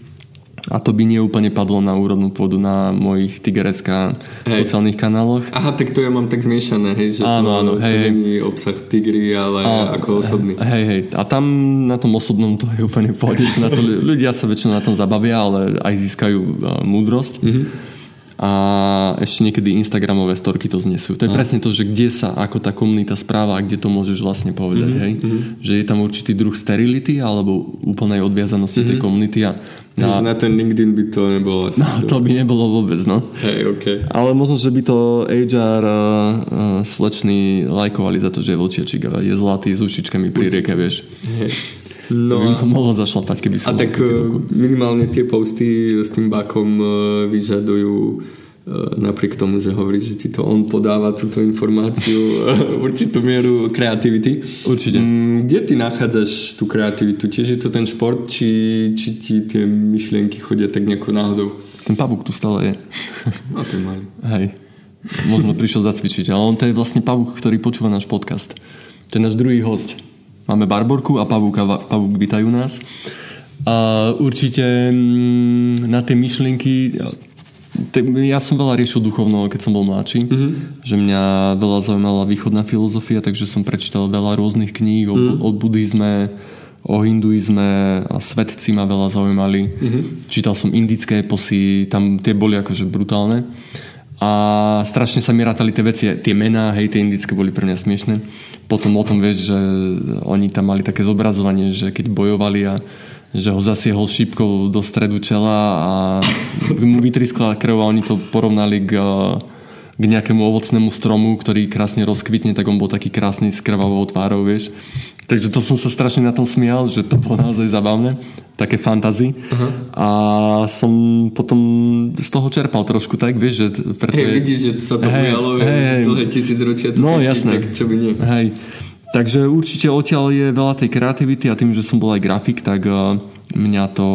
a to by nie úplne padlo na úrodnú pôdu na mojich Tigereska sociálnych kanáloch. Aha, tak to ja mám tak zmiešané, hej, že áno, to, áno, hej, to není obsah Tigry, ale a, ako osobný. Hej, hej, a tam na tom osobnom to je úplne pohode, na to, ľudia sa väčšinou na tom zabavia, ale aj získajú uh, múdrosť. Mm-hmm a ešte niekedy Instagramové storky to znesú. To je no. presne to, že kde sa ako tá komunita správa a kde to môžeš vlastne povedať. Mm-hmm. Hej? Mm-hmm. Že je tam určitý druh sterility alebo úplnej odviazanosti mm-hmm. tej komunity a na, na ten LinkedIn by to nebolo asi. No, to by nebolo vôbec, no. Hej, okay. Ale možno, že by to HR uh, uh, slečný lajkovali za to, že je vlčiačik a je zlatý s ušičkami pri rieke, vieš. No a, mohlo zašlapať, keby som... A tak uh, minimálne tie posty s tým bakom uh, vyžadujú napriek tomu, že hovorí, že ti to on podáva túto informáciu určitú mieru kreativity. Určite. Mm, kde ty nachádzaš tú kreativitu? Čiže je to ten šport, či, či ti tie myšlienky chodia tak nejako náhodou? Ten pavúk tu stále je. No to je malý. Hej. Možno prišiel zacvičiť, ale on to je vlastne pavúk, ktorý počúva náš podcast. To je náš druhý host. Máme Barborku a pavúka. Pavúk vítajú nás. A určite mm, na tie myšlienky ja som veľa riešil duchovno, keď som bol mladší, mm-hmm. že mňa veľa zaujímala východná filozofia, takže som prečítal veľa rôznych kníh o, mhm. o buddhizme, o hinduizme a svetci ma veľa zaujímali. Mm-hmm. Čítal som indické eposy, tam tie boli akože brutálne. A strašne sa mi rátali tie veci, tie mená, hej, tie indické boli pre mňa smiešne. Potom o tom vieš, že oni tam mali také zobrazovanie, že keď bojovali a že ho zasiehol šípkou do stredu čela a mu vytriskla krv a oni to porovnali k, k nejakému ovocnému stromu, ktorý krásne rozkvitne, tak on bol taký krásny s krvavou tvárou, vieš. Takže to som sa strašne na tom smial, že to bolo naozaj zabavné, také fantazy. Uh-huh. A som potom z toho čerpal trošku tak, vieš, že preto hey, je... vidíš, že sa to hey, ujalo, hey, dlhé tisíc ročia to no, jasné. tak čo by nie. Hej. Takže určite odtiaľ je veľa tej kreativity a tým, že som bol aj grafik, tak eh, mňa to,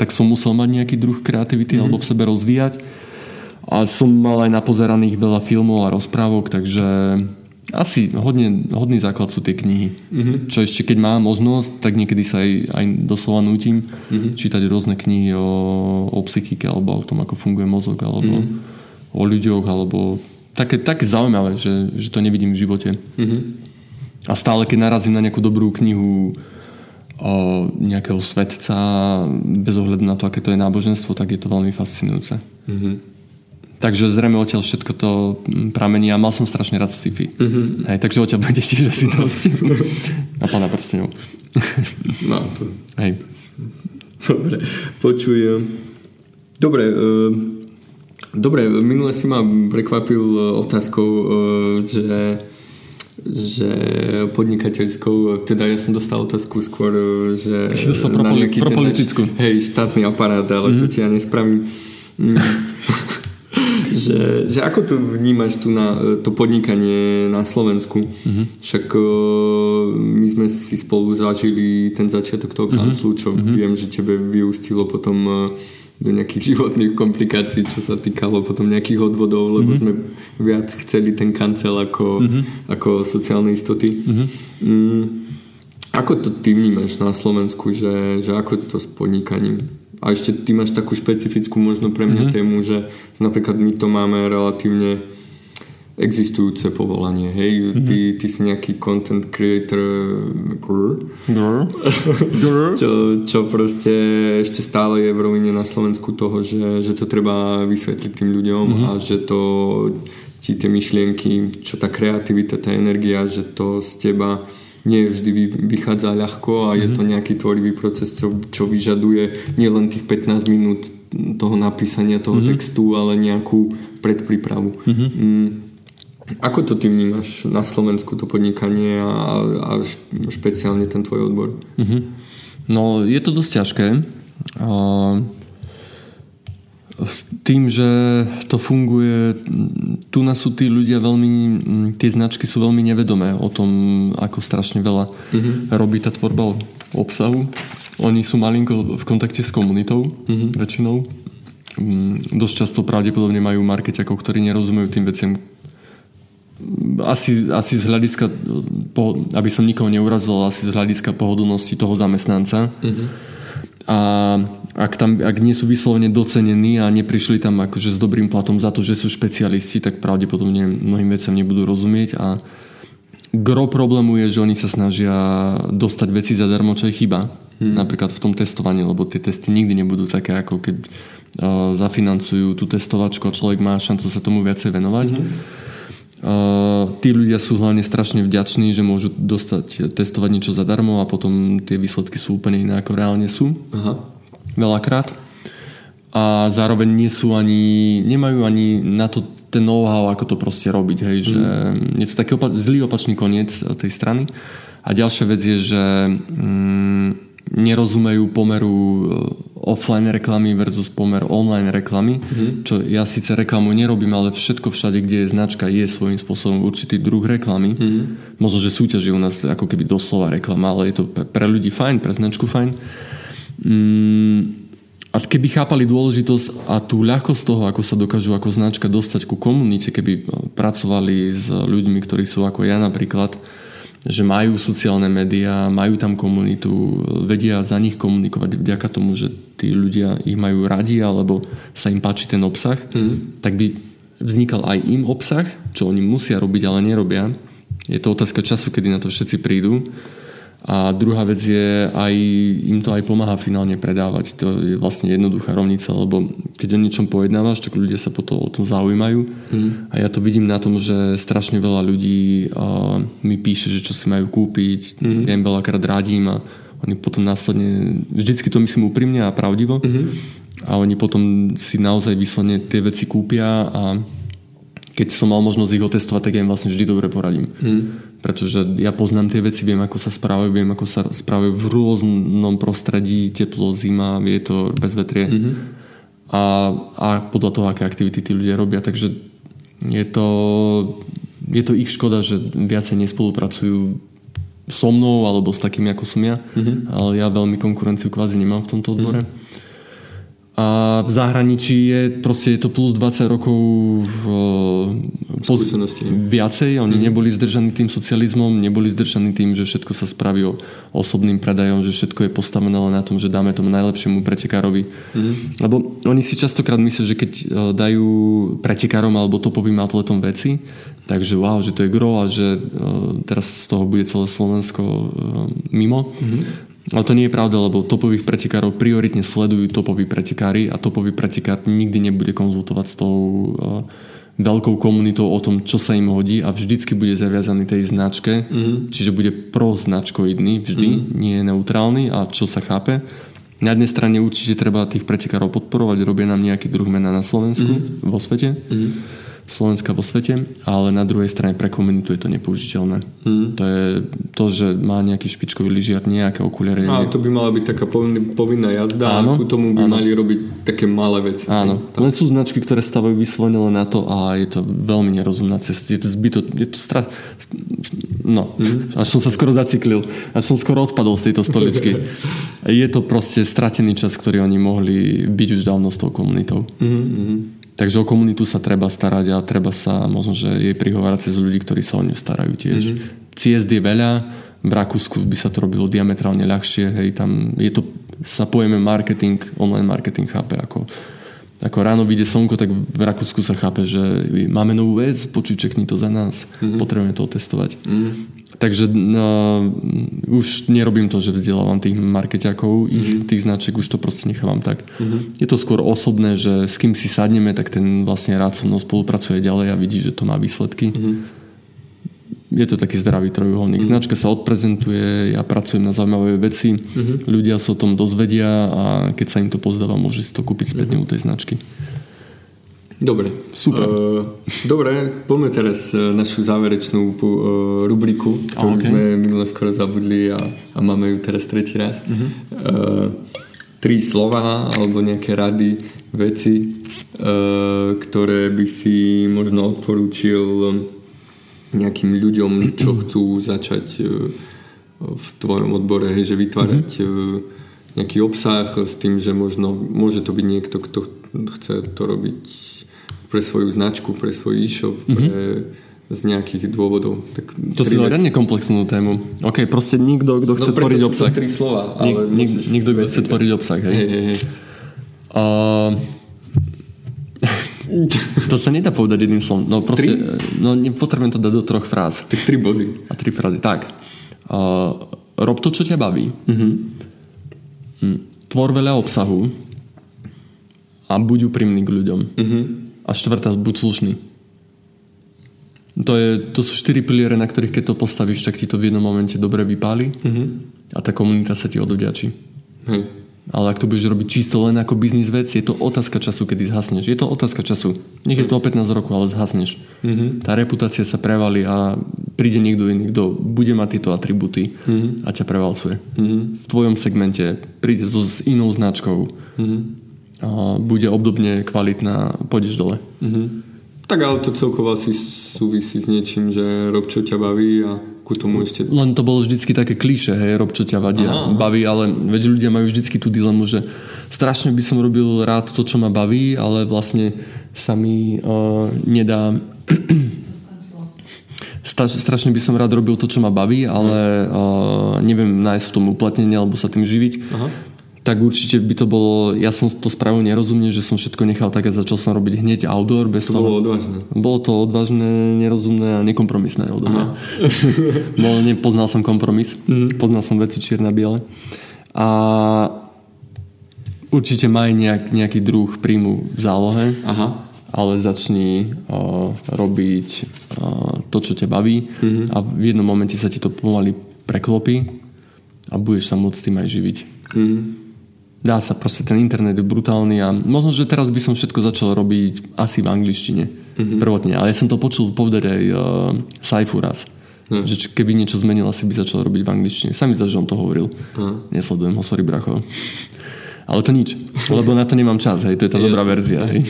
tak som musel mať nejaký druh kreativity mm-hmm. alebo v sebe rozvíjať. A som mal aj napozeraných veľa filmov a rozprávok, takže asi hodne, hodný základ sú tie knihy. Mm-hmm. Čo ešte keď mám možnosť, tak niekedy sa aj, aj doslova nutím mm-hmm. čítať rôzne knihy o, o psychike alebo o tom, ako funguje mozog alebo mm-hmm. o ľuďoch alebo také, také zaujímavé, že, že to nevidím v živote. Mm-hmm. A stále, keď narazím na nejakú dobrú knihu o nejakého svetca, bez ohľadu na to, aké to je náboženstvo, tak je to veľmi fascinujúce. Mm-hmm. Takže zrejme odtiaľ všetko to pramení a mal som strašne rád sci-fi. Mm-hmm. Hej, takže odtiaľ [LAUGHS] bude tiež asi dosť. a pána prstenov. [LAUGHS] no to... Hej. Dobre, počujem. Dobre, uh, dobre, minule si ma prekvapil e, otázkou, uh, že že podnikateľskou, teda ja som dostal otázku skôr, že si dostal pro, nejaký pro politickú. Náš, hej, štátny aparát, ale mm-hmm. to mhm. ti ja nespravím. Mm. [LAUGHS] že, že ako to vnímaš tu na to podnikanie na Slovensku? Mm-hmm. Však my sme si spolu zažili ten začiatok toho kanclu, čo mm-hmm. viem, že tebe vyústilo potom do nejakých [LAUGHS] životných komplikácií, čo sa týkalo potom nejakých odvodov, lebo mm-hmm. sme viac chceli ten kancel ako, mm-hmm. ako sociálne istoty. Mm-hmm. Mm, ako to ty vnímaš na Slovensku, že, že ako to s podnikaním? A ešte ty máš takú špecifickú možno pre mňa mm-hmm. tému, že, napríklad my to máme relatívne existujúce povolanie, hej, mm-hmm. ty, ty si nejaký content creator grr, grr. grr. [LAUGHS] čo, čo proste ešte stále je v rovine na Slovensku toho, že, že to treba vysvetliť tým ľuďom mm-hmm. a že to ti tie myšlienky, čo tá kreativita, tá energia, že to z teba nie vždy vychádza ľahko a mm-hmm. je mhm. to nejaký tvorivý proces, čo, čo vyžaduje nielen tých 15 minút toho napísania toho mm-hmm. textu, ale nejakú predprípravu. Mm-hmm. Mm, ako to ty vnímaš na Slovensku, to podnikanie a, a špeciálne ten tvoj odbor? Mm-hmm. No, je to dosť ťažké. Tým, že to funguje, tu nás sú tí ľudia veľmi, tie značky sú veľmi nevedomé o tom, ako strašne veľa mm-hmm. robí tá tvorba obsahu. Oni sú malinko v kontakte s komunitou, mm-hmm. väčšinou. Dosť často pravdepodobne majú markeťakov, ktorí nerozumejú tým veciam, asi, asi z hľadiska, aby som nikoho neurazil, asi z hľadiska pohodlnosti toho zamestnanca. Mm-hmm. A ak, tam, ak nie sú vyslovene docenení a neprišli tam akože s dobrým platom za to, že sú špecialisti, tak pravdepodobne mnohým veciam nebudú rozumieť a gro problému je, že oni sa snažia dostať veci zadarmo, čo je chyba. Hmm. Napríklad v tom testovaní, lebo tie testy nikdy nebudú také, ako keď uh, zafinancujú tú testovačku a človek má šancu sa tomu viacej venovať. Hmm tí ľudia sú hlavne strašne vďační, že môžu dostať, testovať niečo zadarmo a potom tie výsledky sú úplne iné ako reálne sú. Aha. Veľakrát. A zároveň nie sú ani, nemajú ani na to ten know-how, ako to proste robiť. Hej, mm. že je to taký opa- zlý opačný koniec tej strany. A ďalšia vec je, že mm, nerozumejú pomeru offline reklamy versus pomer online reklamy, mm-hmm. čo ja síce reklamu nerobím, ale všetko všade, kde je značka, je svojím spôsobom určitý druh reklamy. Mm-hmm. Možno, že súťaží u nás ako keby doslova reklama, ale je to pre ľudí fajn, pre značku fajn. Mm, a keby chápali dôležitosť a tú ľahkosť toho, ako sa dokážu ako značka dostať ku komunite, keby pracovali s ľuďmi, ktorí sú ako ja napríklad, že majú sociálne médiá, majú tam komunitu, vedia za nich komunikovať vďaka tomu, že tí ľudia ich majú radi alebo sa im páči ten obsah, mm. tak by vznikal aj im obsah, čo oni musia robiť, ale nerobia. Je to otázka času, kedy na to všetci prídu a druhá vec je, aj im to aj pomáha finálne predávať. To je vlastne jednoduchá rovnica, lebo keď o niečom pojednávaš, tak ľudia sa potom o tom zaujímajú. Mm. A ja to vidím na tom, že strašne veľa ľudí uh, mi píše, že čo si majú kúpiť. Mm. Ja im veľakrát radím a oni potom následne, vždycky to myslím úprimne a pravdivo. Mm-hmm. A oni potom si naozaj vyslovene tie veci kúpia a keď som mal možnosť ich otestovať, tak ja im vlastne vždy dobre poradím. Mm. Pretože ja poznám tie veci, viem, ako sa správajú, viem, ako sa správajú v rôznom prostredí, teplo, zima, to bez vetrie. Mm-hmm. A, a podľa toho, aké aktivity tí ľudia robia. Takže je to, je to ich škoda, že viacej nespolupracujú so mnou alebo s takými, ako som ja. Mm-hmm. Ale ja veľmi konkurenciu kvázi nemám v tomto odbore. Mm-hmm a v zahraničí je proste je to plus 20 rokov v, poz, viacej. Oni mm. neboli zdržaní tým socializmom, neboli zdržaní tým, že všetko sa spraví o osobným predajom, že všetko je postavené na tom, že dáme tomu najlepšiemu pretekárovi. Mm. Lebo oni si častokrát myslia, že keď e, dajú pretekárom alebo topovým atletom veci, takže wow, že to je gro a že uh, teraz z toho bude celé Slovensko mimo. Mm-hmm. Ale to nie je pravda, lebo topových pretekárov prioritne sledujú topoví pretekári a topový pretekár nikdy nebude konzultovať s tou uh, veľkou komunitou o tom, čo sa im hodí a vždycky bude zaviazaný tej značke, mm-hmm. čiže bude pro-značkoidný vždy, mm-hmm. nie je neutrálny a čo sa chápe. Na jednej strane určite treba tých pretekárov podporovať, robia nám nejaký druh mena na Slovensku, mm-hmm. vo svete. Mm-hmm Slovenska vo svete, ale na druhej strane pre komunitu je to nepoužiteľné. Hmm. To je to, že má nejaký špičkový lyžiar, nejaké okuliare. Ale to by mala byť taká povinná jazda áno, a ku tomu by áno. mali robiť také malé veci. Áno, tak. len sú značky, ktoré stavajú vyslovene len na to a je to veľmi nerozumná cesta. Je to zbyto, je to strat... No, hmm. až som sa skoro zaciklil. Až som skoro odpadol z tejto stoličky. [LAUGHS] je to proste stratený čas, ktorý oni mohli byť už dávno s tou komunitou. Hmm. Takže o komunitu sa treba starať a treba sa možno, že jej prihovárať cez ľudí, ktorí sa o ňu starajú tiež. Mm-hmm. Ciest je veľa, v Rakúsku by sa to robilo diametrálne ľahšie, hej, tam je to, sa pojeme marketing, online marketing chápe ako ako ráno vyjde slnko, tak v Rakúsku sa chápe, že máme novú vec, počuj, čekni to za nás, mm-hmm. potrebujeme to otestovať. Mm-hmm. Takže no, už nerobím to, že vzdelávam tých markeťakov, ich mm-hmm. tých značiek, už to proste nechávam tak. Mm-hmm. Je to skôr osobné, že s kým si sadneme, tak ten vlastne rád so mnou spolupracuje ďalej a vidí, že to má výsledky. Mm-hmm. Je to taký zdravý trojuholník. Mm-hmm. Značka sa odprezentuje, ja pracujem na zaujímavé veci, mm-hmm. ľudia sa o tom dozvedia a keď sa im to pozdáva, môže si to kúpiť spätne mm-hmm. u tej značky. Dobre. Super. Uh, dobre, poďme teraz uh, našu záverečnú uh, rubriku, ktorú okay. sme minule skoro zabudli a, a máme ju teraz tretí raz. Uh-huh. Uh, tri slova alebo nejaké rady, veci, uh, ktoré by si možno odporúčil nejakým ľuďom, čo [CLEARS THROAT] chcú začať v tvojom odbore, hej, že vytvárať uh-huh. nejaký obsah s tým, že možno môže to byť niekto, kto chce to robiť pre svoju značku, pre svoj e-shop, mm-hmm. pre z nejakých dôvodov. Tak to si riadne komplexnú tému. OK, proste nikto, kto chce no, tvoriť obsah. tri slova. Ale Nik, nik, nikto, kto chce tvoriť obsah, hej. hej, hej, hej. Uh, [LAUGHS] to sa nedá povedať jedným slovom. No proste, tri? no potrebujem to dať do troch fráz. Tak tri body. A tri frázy. Tak. Uh, rob to, čo ťa baví. Uh-huh. Tvor veľa obsahu a buď úprimný k ľuďom. Uh-huh a štvrtá buď slušný. To, je, to sú štyri piliere, na ktorých keď to postavíš, tak ti to v jednom momente dobre vypáli mm-hmm. a tá komunita sa ti odvďačí. Hej. Ale ak to budeš robiť čisto len ako biznis vec, je to otázka času, kedy zhasneš. Je to otázka času. Nech je to o 15 rokov, ale zhasneš. Mm-hmm. Tá reputácia sa prevalí a príde niekto iný, kto bude mať tieto atributy mm-hmm. a ťa prevalcuje. Mm-hmm. V tvojom segmente príde so, s inou značkou, mm-hmm. Bude obdobne kvalitná, pôjdeš dole. Mm-hmm. Tak ale to celkovo asi súvisí s niečím, že rob čo ťa baví a ku tomu ešte... Len to bolo vždycky také klíše, hej, rob čo ťa vadí a baví, ale veď ľudia majú vždycky tú dilemu, že strašne by som robil rád to, čo ma baví, ale vlastne sa mi uh, nedá [CLEARS THROAT] strašne by som rád robil to, čo ma baví, ale uh, neviem nájsť v tom uplatnenie alebo sa tým živiť. Aha. Tak určite by to bolo, ja som to spravil nerozumne, že som všetko nechal tak a začal som robiť hneď outdoor. Bez to toho. bolo odvážne. Bolo to odvážne, nerozumné a nekompromisné odo mňa. [LAUGHS] nepoznal som kompromis, mm. poznal som veci čierne-biele. A určite maj nejak, nejaký druh príjmu v zálohe. Aha ale začni uh, robiť uh, to, čo ťa baví mm-hmm. a v jednom momente sa ti to pomaly preklopí a budeš sa môcť tým aj živiť. Mm-hmm. Dá sa, proste ten internet je brutálny a možno, že teraz by som všetko začal robiť asi v angličtine. Mm-hmm. Prvotne, ale ja som to počul povedať aj uh, Saifu raz. Mm. Že keby niečo zmenil, asi by začal robiť v angličtine. Sami za, že on to hovoril. Mm. Nesledujem ho, sorry bracho. Ale to nič, [LAUGHS] lebo na to nemám čas, hej, to je tá dobrá verzia. Hej.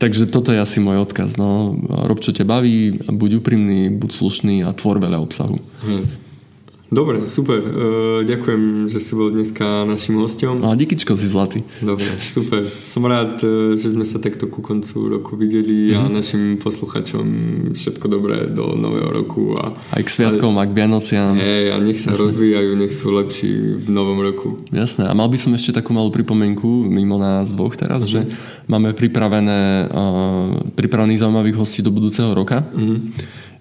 Takže toto je asi môj odkaz. No. Rob, čo ťa baví, buď úprimný, buď slušný a tvor veľa obsahu. Hmm. Dobre, super. Uh, ďakujem, že si bol dneska našim hostom. A díkyčko si zlatý. Dobre, super. Som rád, e, že sme sa takto ku koncu roku videli mm. a mhm. našim posluchačom všetko dobré do nového roku. A, aj k sviatkom, a, a k Vianociam. Hej, a nech sa Jasné. rozvíjajú, nech sú lepší v novom roku. Jasné. A mal by som ešte takú malú pripomienku mimo nás dvoch teraz, mm. že máme pripravené, uh, pripravených zaujímavých hostí do budúceho roka. Mm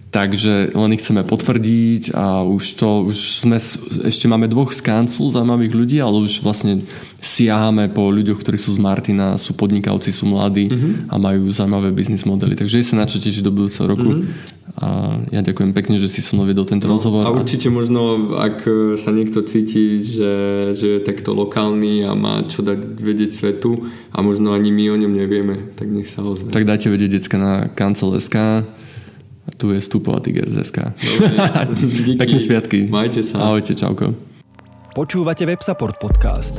Takže len ich chceme potvrdiť a už to, už sme, ešte máme dvoch z kanclu zaujímavých ľudí, ale už vlastne siahame po ľuďoch, ktorí sú z Martina, sú podnikavci, sú mladí mm-hmm. a majú zaujímavé biznis modely. Takže je sa na čo tešiť do budúceho roku. Mm-hmm. A ja ďakujem pekne, že si so mnou vedol tento no, rozhovor. A určite možno, ak sa niekto cíti, že, že je takto lokálny a má čo dať vedieť svetu a možno ani my o ňom nevieme, tak nech sa ozve. Tak dajte vedieť decka na kancel.sk tu je Stupová Tiger z SK. [LAUGHS] Pekné sviatky. Majte sa. Ahojte, čauko. Počúvate WebSupport podcast.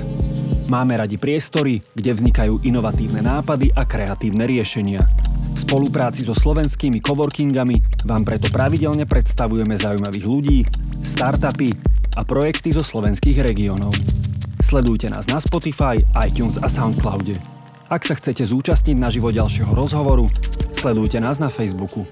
Máme radi priestory, kde vznikajú inovatívne nápady a kreatívne riešenia. V spolupráci so slovenskými coworkingami vám preto pravidelne predstavujeme zaujímavých ľudí, startupy a projekty zo slovenských regiónov. Sledujte nás na Spotify, iTunes a Soundcloude. Ak sa chcete zúčastniť na živo ďalšieho rozhovoru, sledujte nás na Facebooku.